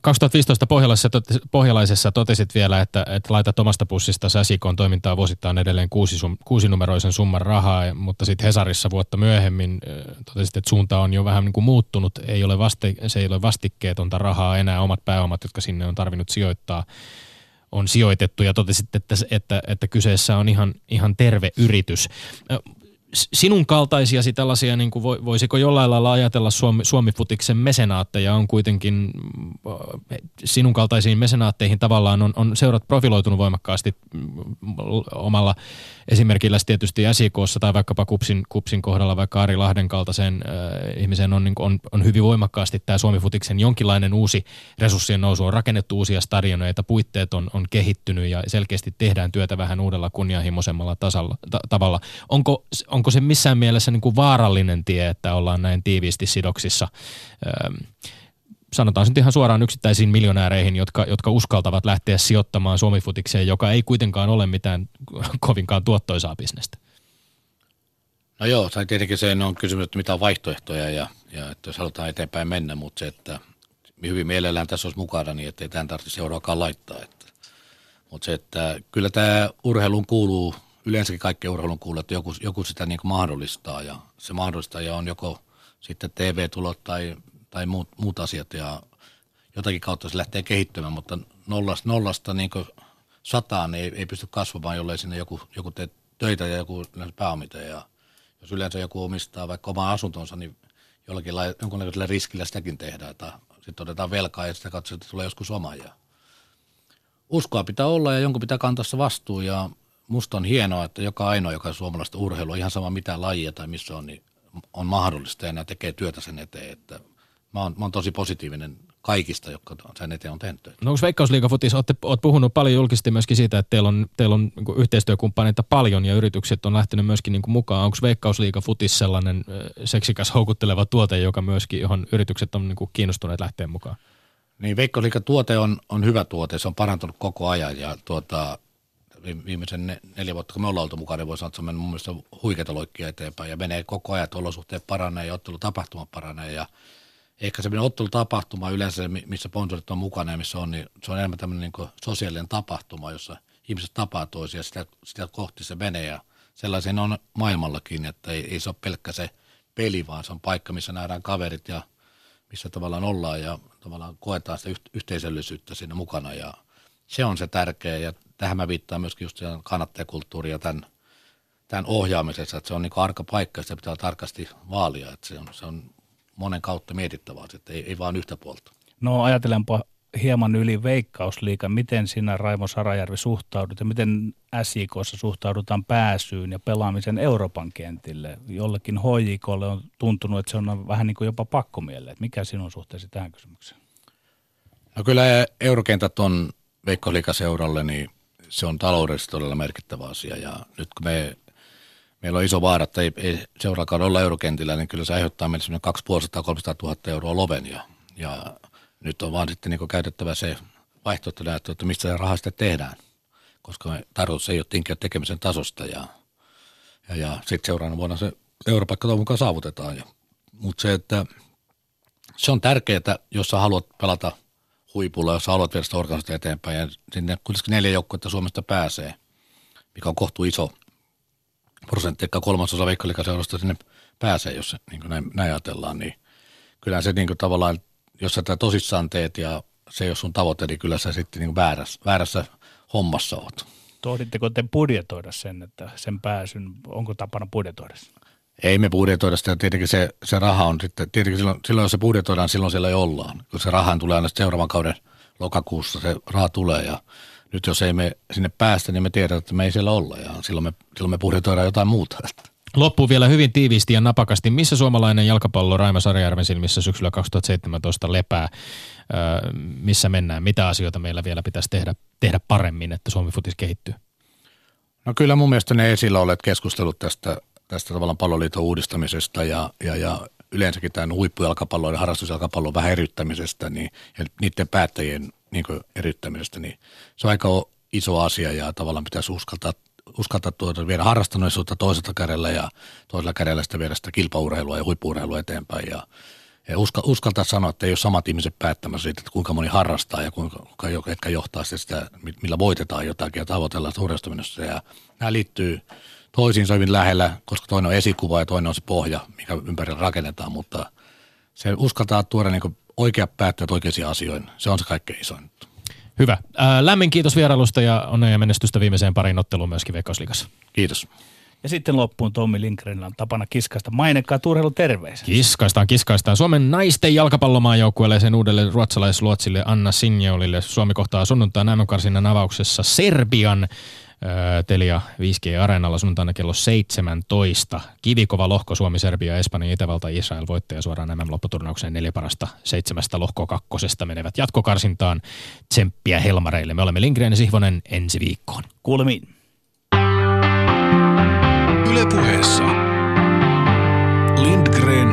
S1: 2015 pohjalaisessa, pohjalaisessa totesit vielä, että, että laitat omasta pussista Säsikon toimintaa vuosittain edelleen kuusi, kuusinumeroisen summan rahaa, mutta sitten Hesarissa vuotta myöhemmin totesit, että suunta on jo vähän niin kuin muuttunut. Ei ole vaste, se ei ole vastikkeetonta rahaa enää, omat pääomat, jotka sinne on tarvinnut sijoittaa on sijoitettu ja totesit, että, että, että kyseessä on ihan, ihan terve yritys sinun kaltaisiasi tällaisia, niin kuin voisiko jollain lailla ajatella Suomi, Suomi-futiksen mesenaatteja on kuitenkin, äh, sinun kaltaisiin mesenaatteihin tavallaan on, on seurat profiloitunut voimakkaasti mm, omalla esimerkillä tietysti SIKssa tai vaikkapa Kupsin, Kupsin kohdalla vaikka Ari Lahden kaltaisen äh, ihmisen on, niin on, on hyvin voimakkaasti tämä Suomi-futiksen jonkinlainen uusi resurssien nousu on rakennettu uusia stadioneita, puitteet on, on kehittynyt ja selkeästi tehdään työtä vähän uudella kunnianhimoisemmalla tasalla, ta, tavalla. Onko, on onko se missään mielessä niin kuin vaarallinen tie, että ollaan näin tiiviisti sidoksissa, sanotaan nyt ihan suoraan yksittäisiin miljonääreihin, jotka, jotka uskaltavat lähteä sijoittamaan Suomifutikseen, joka ei kuitenkaan ole mitään kovinkaan tuottoisaa bisnestä?
S2: No joo, tai tietenkin se on kysymys, että mitä on vaihtoehtoja ja, ja että jos halutaan eteenpäin mennä, mutta se, että hyvin mielellään tässä olisi mukana, niin ettei tämän tarvitse seuraakaan laittaa. Että, mutta se, että kyllä tämä urheilun kuuluu yleensäkin kaikki urheilun kuulee, että joku, joku sitä niin kuin mahdollistaa ja se mahdollistaja on joko sitten TV-tulot tai, tai muut, muut asiat ja jotakin kautta se lähtee kehittymään, mutta nollasta, nollasta niin kuin sataan ei, ei pysty kasvamaan, jollei sinne joku, joku tee töitä ja joku pääomita ja jos yleensä joku omistaa vaikka omaa asuntonsa, niin jollakin la, jonkunlaisella riskillä sitäkin tehdään, sitten otetaan velkaa ja sitä kautta tulee joskus oma ja uskoa pitää olla ja jonkun pitää kantaa se vastuu ja musta on hienoa, että joka ainoa, joka suomalaista urheilua, ihan sama mitä lajia tai missä on, niin on mahdollista ja nämä tekee työtä sen eteen. Että mä, oon, mä oon tosi positiivinen kaikista, jotka sen eteen on tehnyt.
S1: No onko Veikkausliigafutis, olette, olet puhunut paljon julkisesti myöskin siitä, että teillä on, teillä on niin yhteistyökumppaneita paljon ja yritykset on lähtenyt myöskin niin mukaan. Onko Veikkausliigafutis sellainen seksikäs houkutteleva tuote, joka myöskin, johon yritykset on niin kiinnostuneet lähteä mukaan?
S2: Niin Veikkausliiga tuote on, on hyvä tuote, se on parantunut koko ajan ja tuota, viimeisen neljä vuotta, kun me ollaan oltu mukana, niin voi sanoa, että se on mennyt mun mielestä huikeita loikkia eteenpäin. Ja menee koko ajan, että olosuhteet paranee ja ottelutapahtuma paranee. Ja ehkä se ottelutapahtuma yleensä, missä sponsorit on mukana ja missä on, niin se on enemmän tämmöinen niin sosiaalinen tapahtuma, jossa ihmiset tapaa toisia sitä, sitä kohti se menee. Ja sellaisen on maailmallakin, että ei, ei se ole pelkkä se peli, vaan se on paikka, missä nähdään kaverit ja missä tavallaan ollaan ja tavallaan koetaan sitä yhteisöllisyyttä siinä mukana. Ja se on se tärkeä. Ja tähän mä viittaan myöskin just kannattajakulttuuria ja tämän, tämän ohjaamisessa, että se on niin arka paikka, sitä pitää tarkasti vaalia, että se on, se on monen kautta mietittävää, että ei, ei vaan yhtä puolta.
S3: No ajatelenpa hieman yli veikkausliikan, miten sinä Raimo Sarajärvi suhtaudut ja miten SIKssa suhtaudutaan pääsyyn ja pelaamisen Euroopan kentille? Jollekin HJKlle on tuntunut, että se on vähän niin kuin jopa pakkomielle. Mikä sinun suhteesi tähän kysymykseen?
S2: No kyllä eurokentät on Veikkausliikaseuralle, niin se on taloudellisesti todella merkittävä asia. Ja nyt kun me, meillä on iso vaara, että ei, ei seuraakaan olla eurokentillä, niin kyllä se aiheuttaa meille semmoinen 250-300 000 euroa loven. Ja, ja nyt on vaan sitten niin käytettävä se vaihtoehto, että mistä se raha sitten tehdään, koska me tarkoitus ei ole tinkiä tekemisen tasosta ja, ja, ja sitten seuraavana vuonna se europaikka toivon mukaan saavutetaan. Mutta se, että se on tärkeää, jos sä haluat pelata huipulla, jos haluat viedä sitä organisaatiota eteenpäin. Ja sinne kuitenkin neljä joukkuetta Suomesta pääsee, mikä on kohtu iso prosentti, ehkä kolmasosa veikkalikaseurasta sinne pääsee, jos niin kuin näin, näin ajatellaan, niin kyllä se niin kuin tavallaan, jos sä tätä tosissaan teet ja se ei ole sun tavoite, niin kyllä sä sitten niin väärässä, väärässä hommassa oot.
S3: Tohditteko te budjetoida sen, että sen pääsyn, onko tapana budjetoida
S2: Ei me budjetoida sitä, tietenkin se, se raha on sitten, tietenkin silloin, silloin jos se budjetoidaan, silloin siellä ei ollaan. Kun se rahan tulee aina seuraavan kauden lokakuussa, se raha tulee ja nyt jos ei me sinne päästä, niin me tiedetään, että me ei siellä olla ja silloin me, silloin me budjetoidaan jotain muuta.
S1: Loppuu vielä hyvin tiiviisti ja napakasti. Missä suomalainen jalkapallo Raima Sarjärven silmissä syksyllä 2017 lepää? Öö, missä mennään? Mitä asioita meillä vielä pitäisi tehdä, tehdä paremmin, että Suomi futis kehittyy?
S2: No kyllä mun mielestä ne esillä olleet keskustelut tästä, tästä tavallaan palloliiton uudistamisesta ja, ja, ja yleensäkin tämän huippujalkapallon ja harrastusjalkapallon vähän eriyttämisestä niin, ja niiden päättäjien niin eriyttämisestä, niin se on aika iso asia ja tavallaan pitäisi uskaltaa uskaltaa tuota, viedä harrastuneisuutta toiselta kädellä ja toisella kädellä sitä viedä sitä kilpaurheilua ja huippuurheilua eteenpäin. Ja, ja uska, uskaltaa sanoa, että ei ole samat ihmiset päättämässä siitä, että kuinka moni harrastaa ja kuinka, ketkä johtaa sitä, millä voitetaan jotakin ja tavoitellaan suurestumista. Ja nämä liittyy toisiinsa hyvin lähellä, koska toinen on esikuva ja toinen on se pohja, mikä ympärillä rakennetaan, mutta se uskaltaa tuoda niin oikea päättäjät oikeisiin asioihin. Se on se kaikkein isoin.
S1: Hyvä. Ää, lämmin kiitos vierailusta ja onnea ja menestystä viimeiseen parin otteluun myöskin Veikkausliigassa.
S2: Kiitos.
S3: Ja sitten loppuun Tommi Lindgrenillä on tapana kiskaista mainekkaa turheilu terveisiä.
S1: Kiskaistaan, kiskaistaan. Suomen naisten jalkapallomaajoukkueelle ja sen uudelle ruotsalaisluotsille Anna Sinjolille. Suomi kohtaa sunnuntaina MM-karsinnan avauksessa Serbian Telia 5G Areenalla sunnuntaina kello 17. Kivikova lohko Suomi, Serbia, Espanja, Itävalta, Israel voittaja suoraan nämä lopputurnaukseen neljä parasta seitsemästä lohko kakkosesta menevät jatkokarsintaan. Tsemppiä Helmareille. Me olemme Lindgren ja Sihvonen ensi viikkoon.
S3: Kuulemiin.
S4: Ylepuheessa Lindgren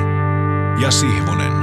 S4: ja Sihvonen.